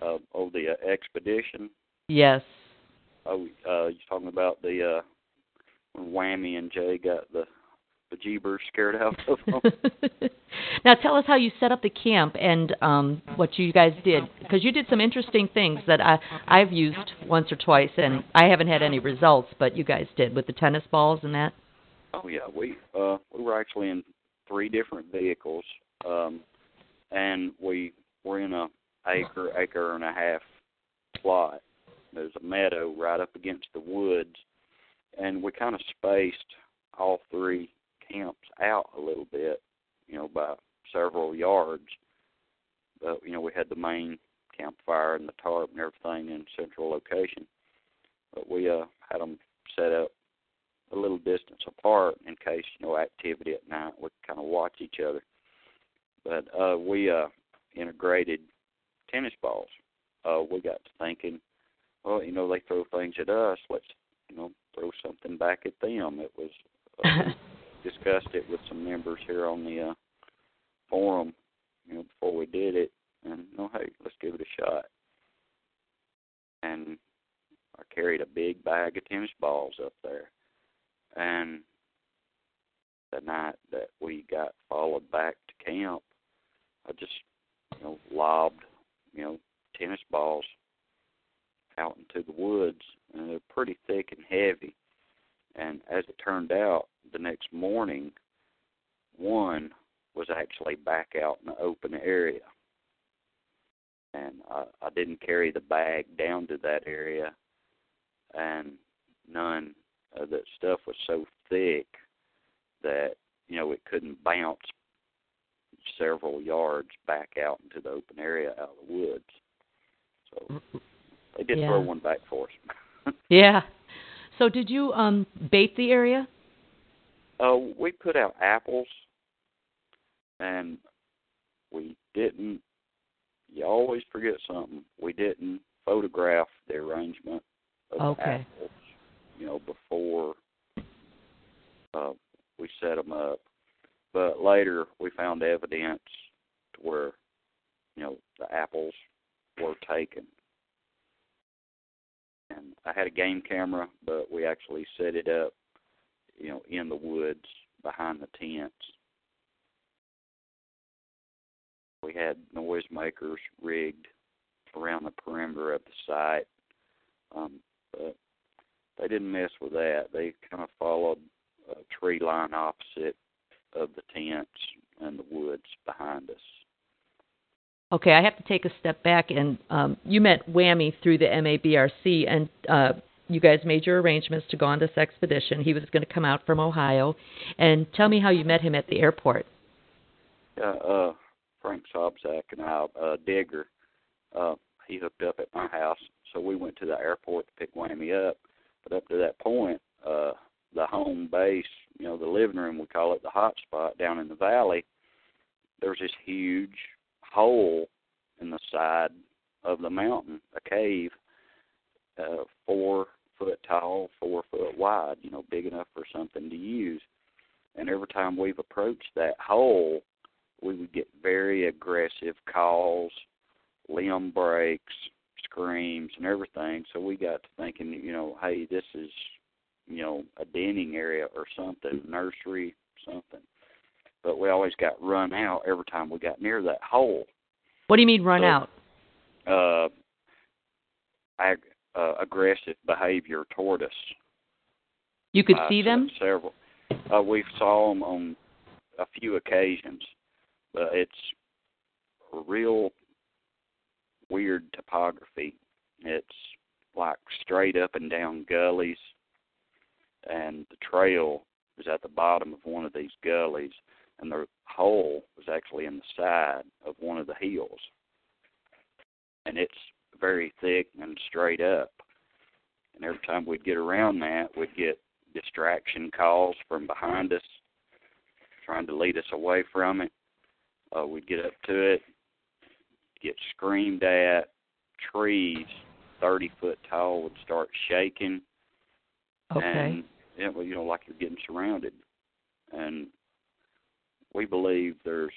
Uh, oh, the uh, expedition. Yes. Oh, uh, you're talking about the uh, Whammy and Jay got the bejeebers scared out of them. now tell us how you set up the camp and um, what you guys did, because you did some interesting things that I I've used once or twice, and I haven't had any results, but you guys did with the tennis balls and that. Oh yeah, we uh, we were actually in three different vehicles, um, and we were in a acre acre and a half plot. There's a meadow right up against the woods, and we kind of spaced all three camps out a little bit, you know, by several yards. But you know, we had the main campfire and the tarp and everything in central location. But we uh had them set up a little distance apart in case you know activity at night. We kind of watch each other. But uh we uh integrated tennis balls. Uh we got to thinking, well, you know, they throw things at us. Let's you know throw something back at them. It was uh, discussed it with some members here on the uh, forum, you know, before we did it, and you know, hey, let's give it a shot. And I carried a big bag of tennis balls up there, and the night that we got followed back to camp, I just, you know, lobbed, you know, tennis balls out into the woods, and they're pretty thick and heavy. And as it turned out, the next morning, one was actually back out in the open area. And I, I didn't carry the bag down to that area, and none of that stuff was so thick that you know it couldn't bounce several yards back out into the open area out of the woods. So they did yeah. throw one back for us. yeah. So did you um bait the area? Uh, we put out apples, and we didn't you always forget something. We didn't photograph the arrangement of Okay. the apples, you know, before uh, we set them up. But later we found evidence to where, you know, the apples were taken. And I had a game camera, but we actually set it up, you know, in the woods behind the tents. We had noisemakers rigged around the perimeter of the site, um, but they didn't mess with that. They kind of followed a tree line opposite of the tents and the woods behind us. Okay, I have to take a step back, and um, you met Whammy through the MABRC, and uh, you guys made your arrangements to go on this expedition. He was going to come out from Ohio, and tell me how you met him at the airport. uh, uh Frank Sobzak and I, uh Digger, uh he hooked up at my house, so we went to the airport to pick Whammy up. But up to that point, uh the home base, you know, the living room we call it the hot spot down in the valley, there was this huge hole in the side of the mountain, a cave, uh four foot tall, four foot wide, you know, big enough for something to use. And every time we've approached that hole, we would get very aggressive calls, limb breaks, screams, and everything. So we got to thinking, you know, hey, this is, you know, a denning area or something, nursery, something. But we always got run out every time we got near that hole. What do you mean run So- out? Uh, ag- uh, aggressive behavior toward us. You could Uh, see them? Several. Uh, we saw them on a few occasions, but it's a real weird topography. It's like straight up and down gullies, and the trail was at the bottom of one of these gullies, and the hole was actually in the side of one of the hills. And it's very thick and straight up. And every time we'd get around that, we'd get distraction calls from behind us, trying to lead us away from it. Uh, we'd get up to it, get screamed at. Trees, thirty foot tall, would start shaking, Okay. and it was you know like you're getting surrounded. And we believe there's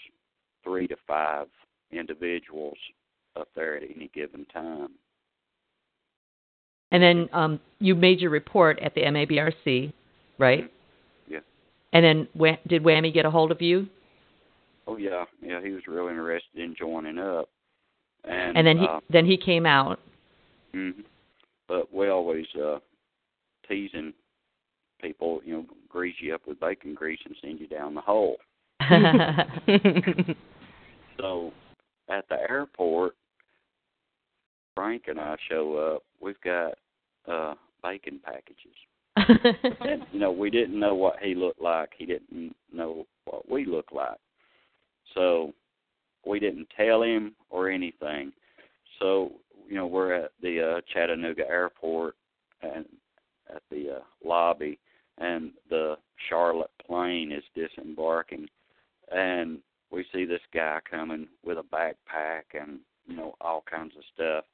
three to five individuals up there at any given time. And then um, you made your report at the MABRC, right? Yeah. And then did Whammy get a hold of you? Oh yeah, yeah, he was real interested in joining up. And, And then he uh, then he came out. hmm But we always uh teasing people, you know, grease you up with bacon grease and send you down the hole. So at the airport, Frank and I show up. We've got uh bacon packages. And you know, we didn't know what he looked like. He didn't know what we looked like. So we didn't tell him or anything. So, you know, we're at the uh Chattanooga airport and at the uh, lobby and the Charlotte plane is disembarking and we see this guy coming with a backpack and you know all kinds of stuff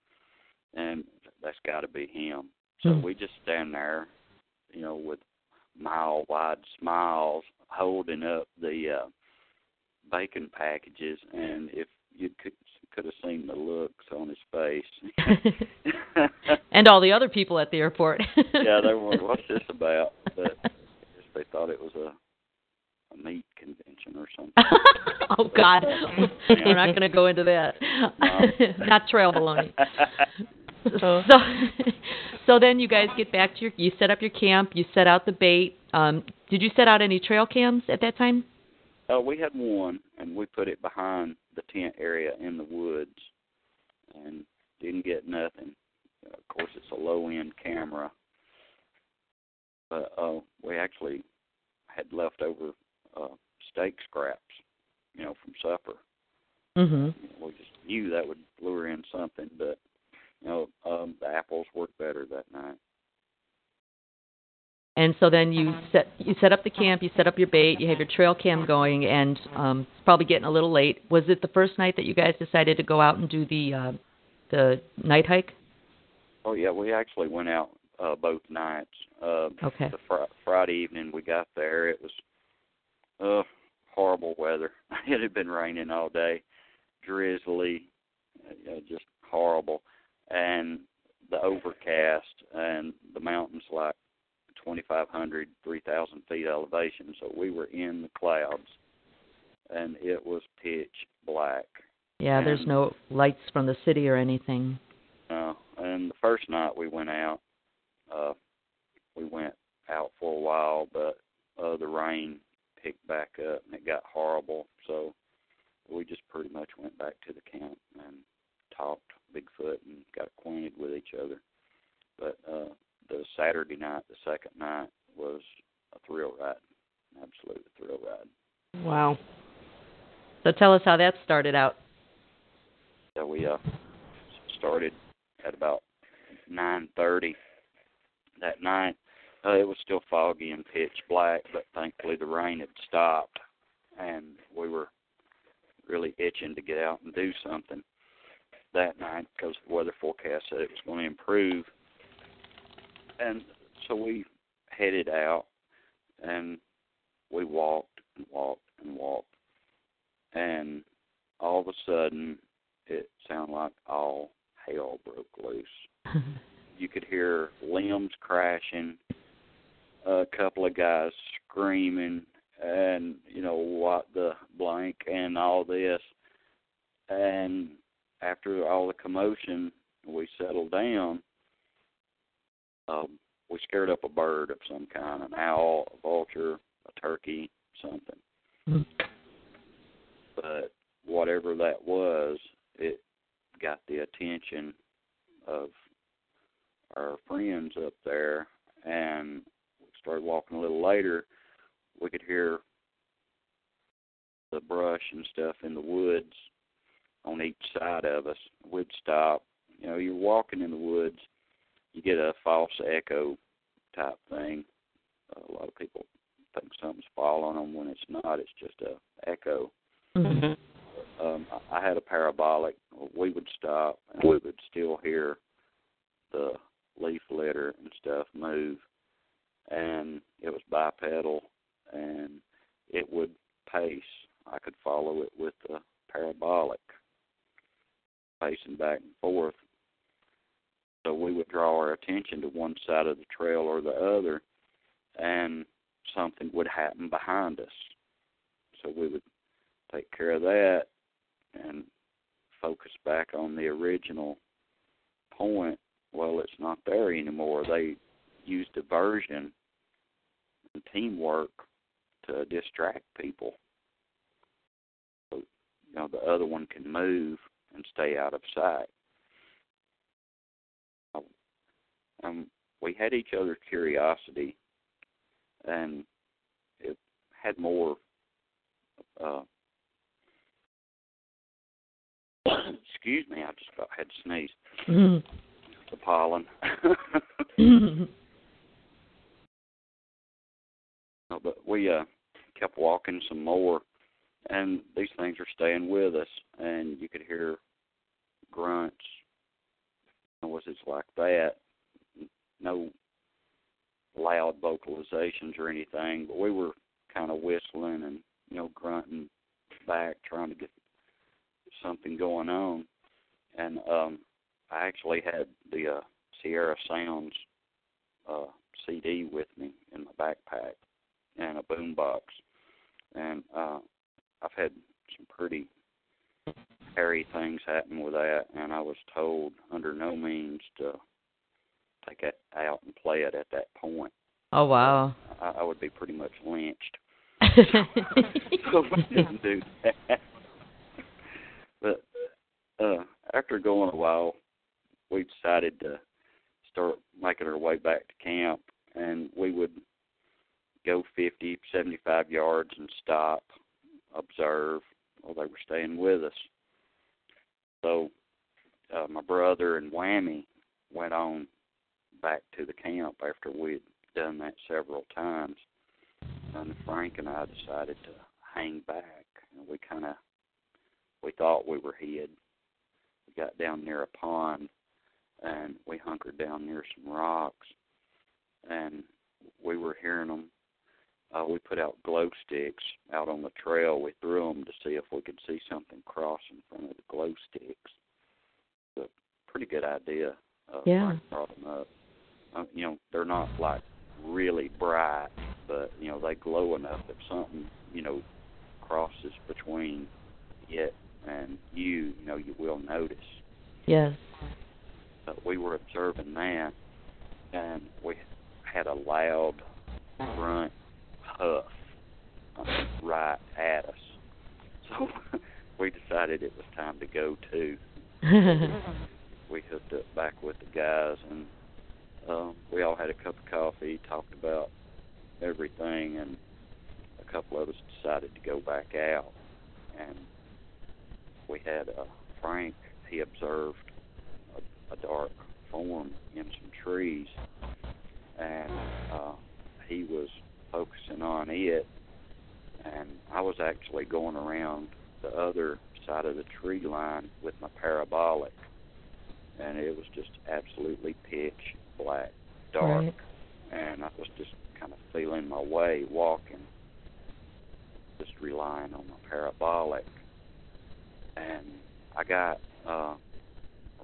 and that's got to be him so Hmm. we just stand there you know with mile wide smiles holding up the uh bacon packages and if you could could have seen the looks on his face and all the other people at the airport. yeah they were what's this about but I guess they thought it was a a meat convention or something oh God, we're not going to go into that. No. not trail baloney. So, so then you guys get back to your. You set up your camp. You set out the bait. Um, did you set out any trail cams at that time? Uh, we had one, and we put it behind the tent area in the woods, and didn't get nothing. Uh, of course, it's a low-end camera, but uh, we actually had leftover uh, steak scraps, you know, from supper. Mm-hmm. We just knew that would lure in something, but you know, um, the apples worked better that night. And so then you set you set up the camp, you set up your bait, you have your trail cam going, and um, it's probably getting a little late. Was it the first night that you guys decided to go out and do the uh, the night hike? Oh yeah, we actually went out uh, both nights. Uh, Okay. The fr- Friday evening we got there, it was uh horrible weather. it had been raining all day, drizzly, uh, just horrible, and the overcast and the mountains like 2,500, 3,000 feet elevation. So we were in the clouds, and it was pitch black. Yeah, there's no lights from the city or anything. Uh, and the first night we went out, uh, we went out for a while, but uh, the rain picked back up and it got horrible. So we just pretty much went back to the camp and talked Bigfoot and got acquainted with each other. But uh, the Saturday night, the second night, was a thrill ride, absolute thrill ride. Wow. So tell us how that started out. So we uh started at about nine thirty that night. Uh, it was still foggy and pitch black, but thankfully the rain had stopped, and we were really itching to get out and do something that night because the weather forecast said it was going to improve. And so we headed out, and we walked and walked and walked, and all of a sudden it sounded like all hell broke loose. You could hear limbs crashing, a couple of guys screaming, and you know what the blank and all this. And after all the commotion, we settled down. Um, we scared up a bird of some kind, an owl, a vulture, a turkey, something. Mhm. But whatever that was, it got the attention of our friends up there and started walking a little later we could hear the brush and stuff in the woods on each side of us. We'd stop. You know you're walking in the woods you get a false echo type thing. A lot of people think something's falling on them when it's not it's just a echo. Mhm. um I had a parabolic. We would stop and we would still hear the leaf litter and stuff move and it was bipedal and it would pace. I could follow it with the parabolic pacing back and forth. So we would draw our attention to one side of the trail or the other and something would happen behind us. So we would take care of that and focus back on the original point. Well, it's not there anymore. They used diversion and teamwork to distract people. So, you know, the other one can move and stay out of sight. Um, we had each other's curiosity, and it had more uh, excuse me, I just about had to sneeze. Mhm. The pollen. no, but we uh kept walking some more and these things are staying with us and you could hear grunts noises like that. No loud vocalizations or anything, but we were kind of whistling and, you know, grunting back trying to get something going on. And um I actually had the uh Sierra Sounds uh CD with me in my backpack and a boom box. And uh I've had some pretty hairy things happen with that and I was told under no means to take it out and play it at that point. Oh wow. I, I would be pretty much lynched. so we didn't do that. But uh after going a while we decided to start making our way back to camp and we would go fifty, seventy five yards and stop, observe while they were staying with us. So uh my brother and Whammy went on back to the camp after we'd done that several times. And Frank and I decided to hang back. And we kind of we thought we were hid. We got down near a pond and we hunkered down near some rocks and we were hearing them uh, we put out glow sticks out on the trail. We threw them to see if we could see something cross in front of the glow sticks. It's a pretty good idea. Uh, yeah. Brought them up. Uh, you know, they're not like really bright, but you know they glow enough that something you know crosses between it and you. You know, you will notice. Yes. But we were observing that, and we had a loud grunt huff right at us. So we decided it was time to go too. we hooked up back with the guys and um, we all had a cup of coffee, talked about everything, and a couple of us decided to go back out. And we had uh, Frank. He observed a, a dark form in some trees, and uh, he was focusing on it, and I was actually going around the other side of the tree line with my parabolic, and it was just absolutely pitch black, dark, Right. and I was just kind of feeling my way, walking, just relying on my parabolic, and I got uh,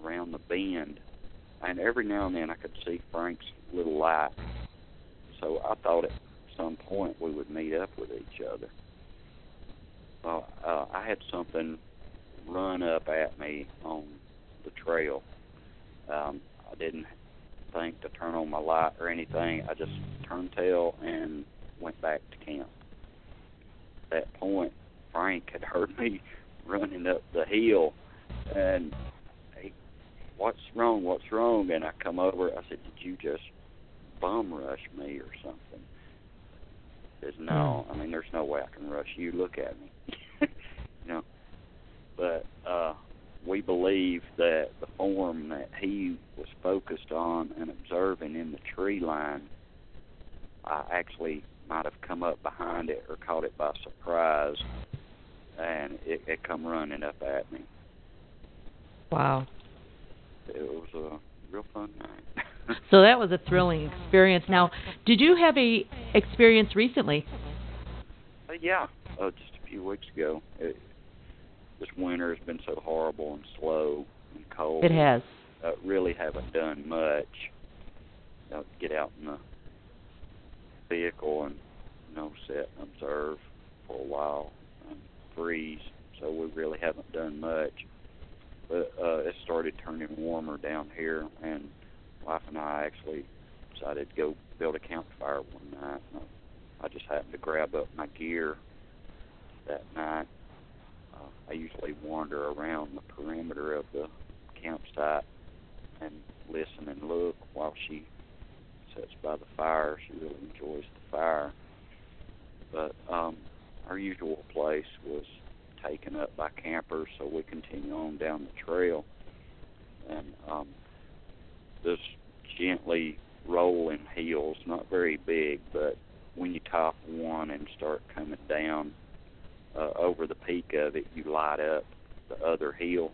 around the bend, and every now and then I could see Frank's little light. So I thought at some point we would meet up with each other. Well, uh, I had something run up at me on the trail. Um, I didn't think to turn on my light or anything. I just turned tail and went back to camp. At that point, Frank had heard me running up the hill, and he, what's wrong? What's wrong? And I come over. I said, did you just bum rush me or something? Says, no. I mean, there's no way I can rush you. Look at me. you know. But uh, we believe that the form that he was focused on and observing in the tree line, I actually might have come up behind it or caught it by surprise, and it, it come running up at me. Wow. It was a real fun night. So that was a thrilling experience. Now, did you have a experience recently? Uh, yeah, uh, just a few weeks ago. It, this winter has been so horrible and slow and cold. It has. Uh, really haven't done much. Know, get out in the vehicle and you know sit and observe for a while and freeze. So we really haven't done much. But uh, it started turning warmer down here, and wife and I actually decided to go build a campfire one night. I just happened to grab up my gear that night. Uh, I usually wander around the perimeter of the campsite and listen and look while she sits by the fire. She really enjoys the fire. But um, our usual place was taken up by campers, so we continue on down the trail. And um, this gently rolling hills, not very big, but when you top one and start coming down uh, over the peak of it, you light up the other hill.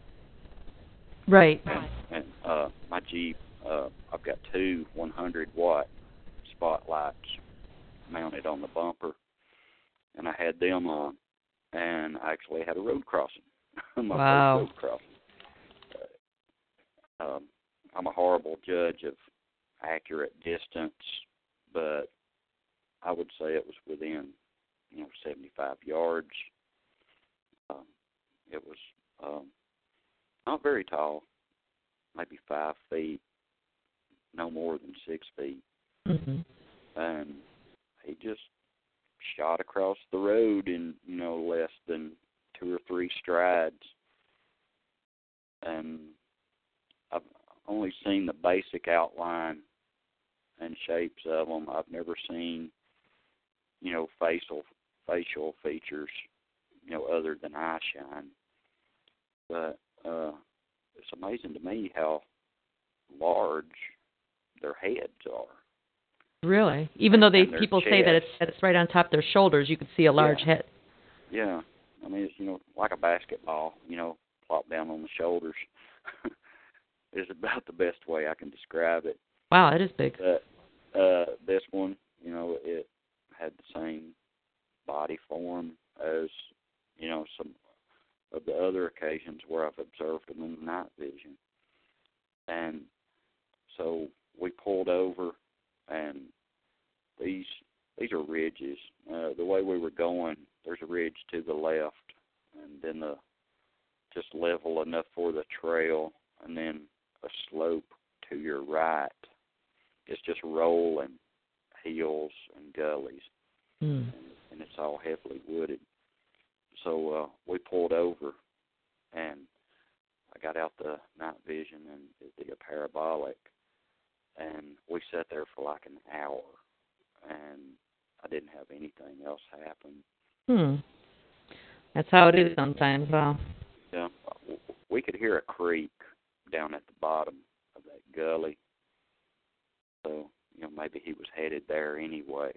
Right. And, and uh, my Jeep, uh, I've got two 100 watt spotlights mounted on the bumper, and I had them on, and I actually had a road crossing. my Wow. first road crossing. Uh, um, I'm a horrible judge of accurate distance, but I would say it was within, you know, 75 yards. Um, it was um, not very tall, maybe five feet, no more than six feet, hmm and he just shot across the road in you know less than two or three strides, and only seen the basic outline and shapes of them. I've never seen, you know, facial facial features, you know, other than eye shine. But uh, it's amazing to me how large their heads are. Really? Even though they people say that it's that it's right on top of their shoulders, you could see a large Yeah. head. Yeah, I mean it's you know like a basketball, you know, plop down on the shoulders. is about the best way I can describe it. Wow, that is big. But uh, this one, you know, it had the same body form as you know some of the other occasions where I've observed them in night vision, and so we pulled over, and these these are ridges. Uh, the way we were going, there's a ridge to the left, and then the just level enough for the trail, and then a slope to your right. It's just rolling hills and gullies, Hmm. and, and it's all heavily wooded. So uh, we pulled over, and I got out the night vision and did the parabolic, and we sat there for like an hour, and I didn't have anything else happen. Hmm. That's how it is sometimes. Wow. Yeah, we could hear a creek down at the bottom of that gully. So, you know, maybe he was headed there anyway.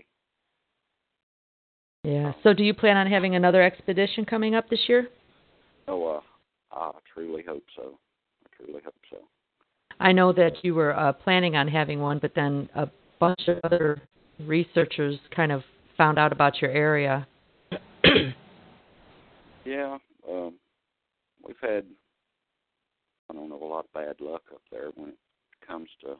Yeah. So, do you plan on having another expedition coming up this year? So, uh, I truly hope so. I truly hope so. I know that you were uh, planning on having one, but then a bunch of other researchers kind of found out about your area. Yeah, um, we've had, I don't know, a lot of bad luck up there when it comes to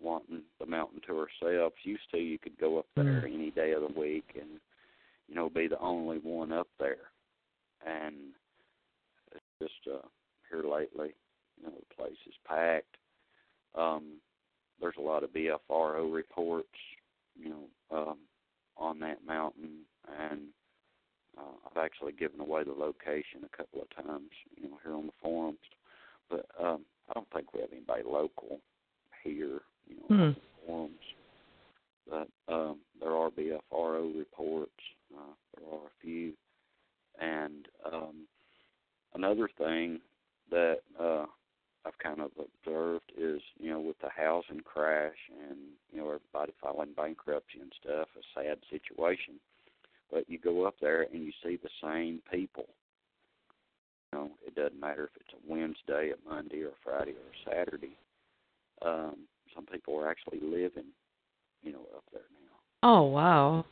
wanting the mountain to ourselves. Used to, you could go up there Mm. any day of the week and, you know, be the only one up there. And it's just uh, here lately, you know, the place is packed. Um, there's a lot of BFRO reports, you know, um, on that mountain, and uh, I've actually given away the location a couple of times, you know, here on the forums. But um, I don't think we have anybody local here, you know, Hmm. forums. But um, there are BFRO reports. Uh, there are a few, and um, another thing that uh, I've kind of observed is, you know, with the housing crash and you know everybody filing bankruptcy and stuff, a sad situation but you go up there and you see the same people. You know, it doesn't matter if it's a Wednesday, a Monday, or a Friday, or a Saturday. Um, some people are actually living, you know, up there now. Oh wow,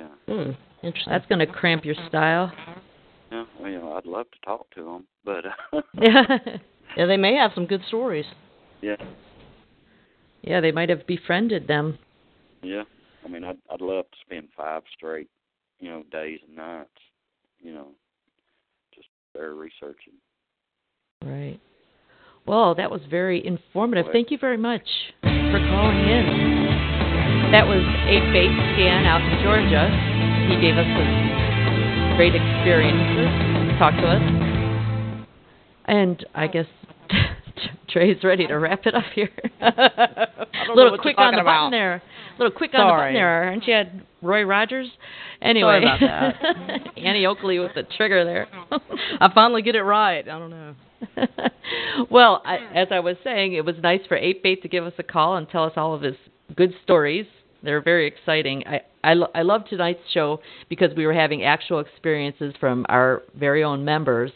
Yeah, Hmm. Interesting. that's going to cramp your style. yeah. Well, you know, I'd love to talk to them, but uh, Yeah. yeah, they may have some good stories. yeah, yeah, they might have befriended them. yeah. I mean, I'd I'd love to spend five straight, you know, days and nights, you know, just researching. Right. Well, that was very informative. Thank you very much for calling in. That was Eight Bait Scan out in Georgia. He gave us some great experiences. Talked to us. And I guess Trey's ready to wrap it up here. a little quick on the talking button there. A little quick on the button there. Aren't you had Roy Rogers? Anyway. Sorry about Annie Oakley with the trigger there. I finally get it right. I don't know. well, I, as I was saying, it was nice for Eight Bait to give us a call and tell us all of his good stories. They're very exciting. I I, lo- I love tonight's show because we were having actual experiences from our very own members,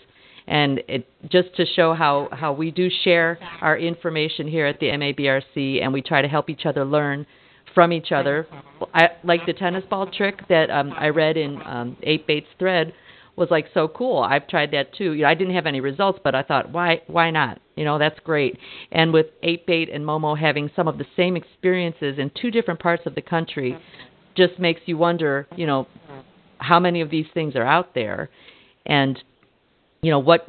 and it just to show how how we do share our information here at the MABRC, and we try to help each other learn from each other. I like the tennis ball trick that um, I read in um, Eight Bait's thread was like so cool. I've tried that too. You know, I didn't have any results, but I thought, why why not? You know, that's great. And with Eight Bait and Momo having some of the same experiences in two different parts of the country, just makes you wonder, you know, how many of these things are out there, and you know what.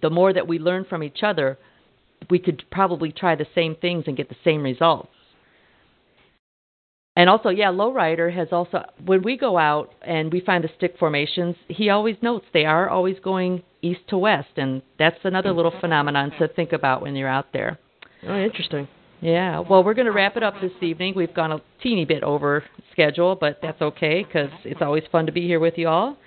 The more that we learn from each other, we could probably try the same things and get the same results. And also, yeah, Lowrider has also, when we go out and we find the stick formations, he always notes they are always going east to west. And that's another little phenomenon to think about when you're out there. Oh, interesting. Yeah, well, we're going to wrap it up this evening. We've gone a teeny bit over schedule, but that's okay because it's always fun to be here with you all.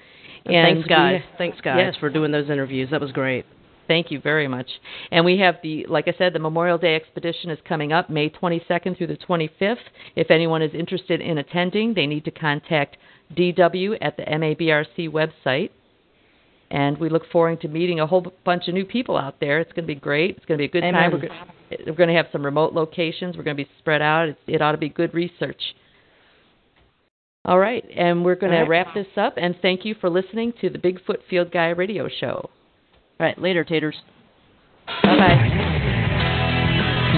And thanks, we- guys. Thanks, guys, Yes. for doing those interviews. That was great. Thank you very much. And we have the, like I said, the Memorial Day expedition is coming up May 22nd through the 25th. If anyone is interested in attending, they need to contact DW at the MABRC website. And we look forward to meeting a whole bunch of new people out there. It's going to be great. It's going to be a good Amen. time. We're, we're going to have some remote locations. We're going to be spread out. It, it ought to be good research. All right, and we're going to wrap this up. And thank you for listening to the Bigfoot Field Guide Radio Show. All right, later, taters. Bye bye.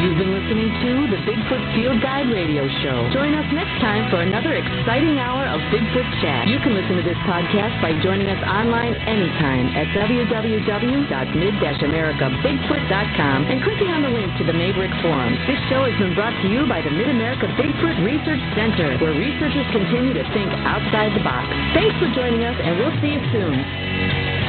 You've been listening to the Bigfoot Field Guide Radio Show. Join us next time for another exciting hour of Bigfoot Chat. You can listen to this podcast by joining us online anytime at www.mid-americabigfoot.com and clicking on the link to the Maverick Forum. This show has been brought to you by the Mid-America Bigfoot Research Center, where researchers continue to think outside the box. Thanks for joining us, and we'll see you soon.